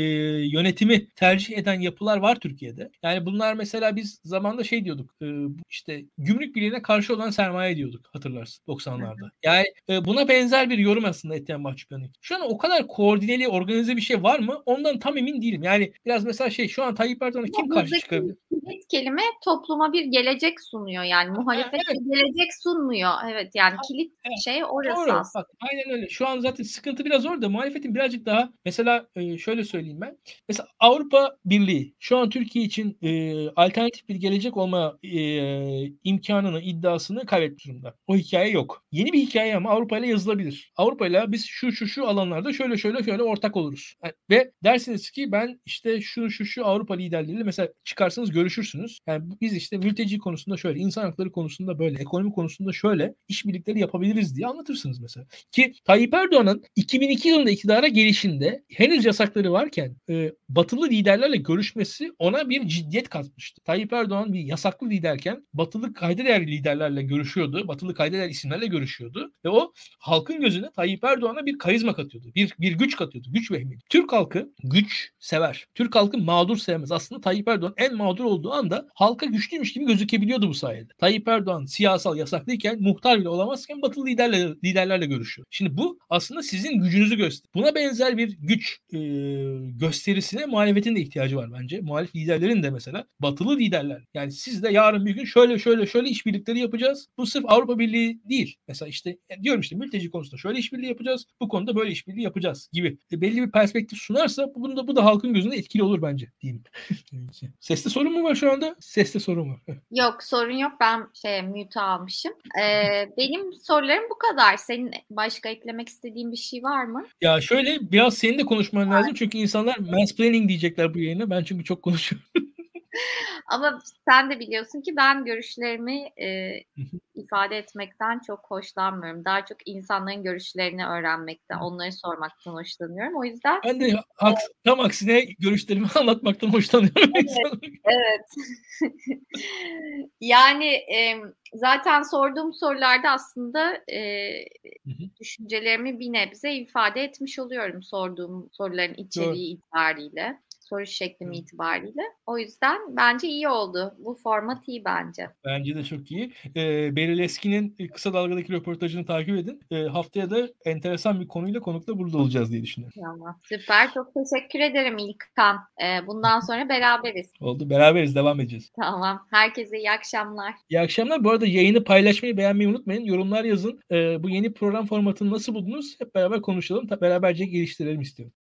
yönetimi tercih eden yapılar var Türkiye'de. Yani bunlar mesela biz zamanda şey diyorduk e, işte gümrük birliğine karşı olan sermaye diyorduk hatırlarsın 90'larda. Yani e, buna benzer bir yorum aslında Etiyen Mahçupyan'ın. Şu an o kadar koordineli, organize bir şey var mı? Ondan tam emin değilim. Yani biraz mesela şey şu an Tayyip Erdoğan'a kim karşı çıkabilir? Kilit kelime topluma bir gelecek sunuyor yani muhalefet evet. bir gelecek sunmuyor. Evet yani kilit evet. şey orası Doğru. aslında. Bak, aynen öyle. Şu an zaten sıkıntı biraz orada. Muhalefetin birazcık daha mesela e, şöyle söyleyeyim ben. Mesela Avrupa Birliği şu an Türkiye için e, alternatif bir gelecek olma e, imkanını, iddiasını kaybetmiş durumda. O hikaye yok. Yeni bir hikaye ama Avrupa ile yazılabilir. Avrupa ile biz şu şu şu alanlarda şöyle şöyle şöyle ortak oluruz. Yani, ve dersiniz ki ben işte şu şu şu Avrupa liderleriyle mesela çıkarsanız görüşürsünüz. Yani biz işte mülteci konusunda şöyle, insan hakları konusunda böyle, ekonomi konusunda şöyle işbirlikleri yapabiliriz diye anlatırsınız mesela. Ki Tayyip Erdoğan'ın 2002 yılında iktidara gelişinde henüz yasakları varken e, batılı liderlerle görüşmesi ona bir ciddiyet katmıştı. Tayyip Erdoğan bir yasaklı liderken batılı kayda değer liderlerle görüşüyordu. Batılı kayda değer isimlerle görüşüyordu. Ve o halkın gözüne Tayyip Erdoğan'a bir karizma katıyordu. Bir, bir güç katıyordu. Güç vehmiydi. Türk halkı güç sever. Türk halkı mağdur sevmez. Aslında Tayyip Erdoğan en mağdur olduğu anda halka güçlüymüş gibi gözükebiliyordu bu sayede. Tayyip Erdoğan siyasal yasaklıyken muhtar bile olamazken batılı liderle, liderlerle görüşüyor. Şimdi bu aslında sizin gücünüzü gösteriyor. Buna benzer bir güç e, gösterisine muhalefetin de ihtiyacı var bence. Muhalif liderlerin de mesela batılı liderler. Yani siz de yarın bir gün şöyle şöyle şöyle işbirlikleri yapacağız. Bu sırf Avrupa Birliği değil. Mesela işte diyorum işte mülteci konusunda şöyle işbirliği yapacağız. Bu konuda böyle işbirliği yapacağız gibi. E, belli bir perspektif sunarsa bu da bu da halkın gözünde etkili olur bence diyeyim. Sesli sorun mu var şu anda? Sesli sorun var. Yok sorun yok. Ben şey mute almışım. Ee, benim sorularım bu kadar. Senin başka eklemek istediğin bir şey var mı? Ya şöyle biraz senin de konuşman lazım. Çünkü insanlar mansplaining diyecekler bu yayına. Ben çünkü çok konuşuyorum. Ama sen de biliyorsun ki ben görüşlerimi e, ifade etmekten çok hoşlanmıyorum. Daha çok insanların görüşlerini öğrenmekten, onları sormaktan hoşlanıyorum. O yüzden Ben de haks tam aksine görüşlerimi anlatmaktan hoşlanıyorum. Evet, evet. Yani emm, zaten sorduğum sorularda aslında, hı. düşüncelerimi bir nebze ifade etmiş oluyorum sorduğum soruların içeriği itibariyle, soru şeklim itibariyle. O yüzden bence iyi oldu. Bu format iyi bence. Bence de çok iyi. Eee, Beril Eski'nin, eee, Kısa Dalga'daki röportajını takip edin. Eee, haftaya da enteresan bir konuyla konukla burada olacağız diye düşünüyorum. Tamam, süper. Çok teşekkür ederim İlkan. Eee, bundan sonra beraberiz. Oldu. Beraberiz, devam edeceğiz. Tamam. Herkese iyi akşamlar. İyi akşamlar. Bu arada yayını paylaşmayı, beğenmeyi unutmayın. Yorumlar yazın. Eee, bu yeni program formatını nasıl buldunuz? Hep beraber konuşalım. Beraberce geliştirelim istiyorum.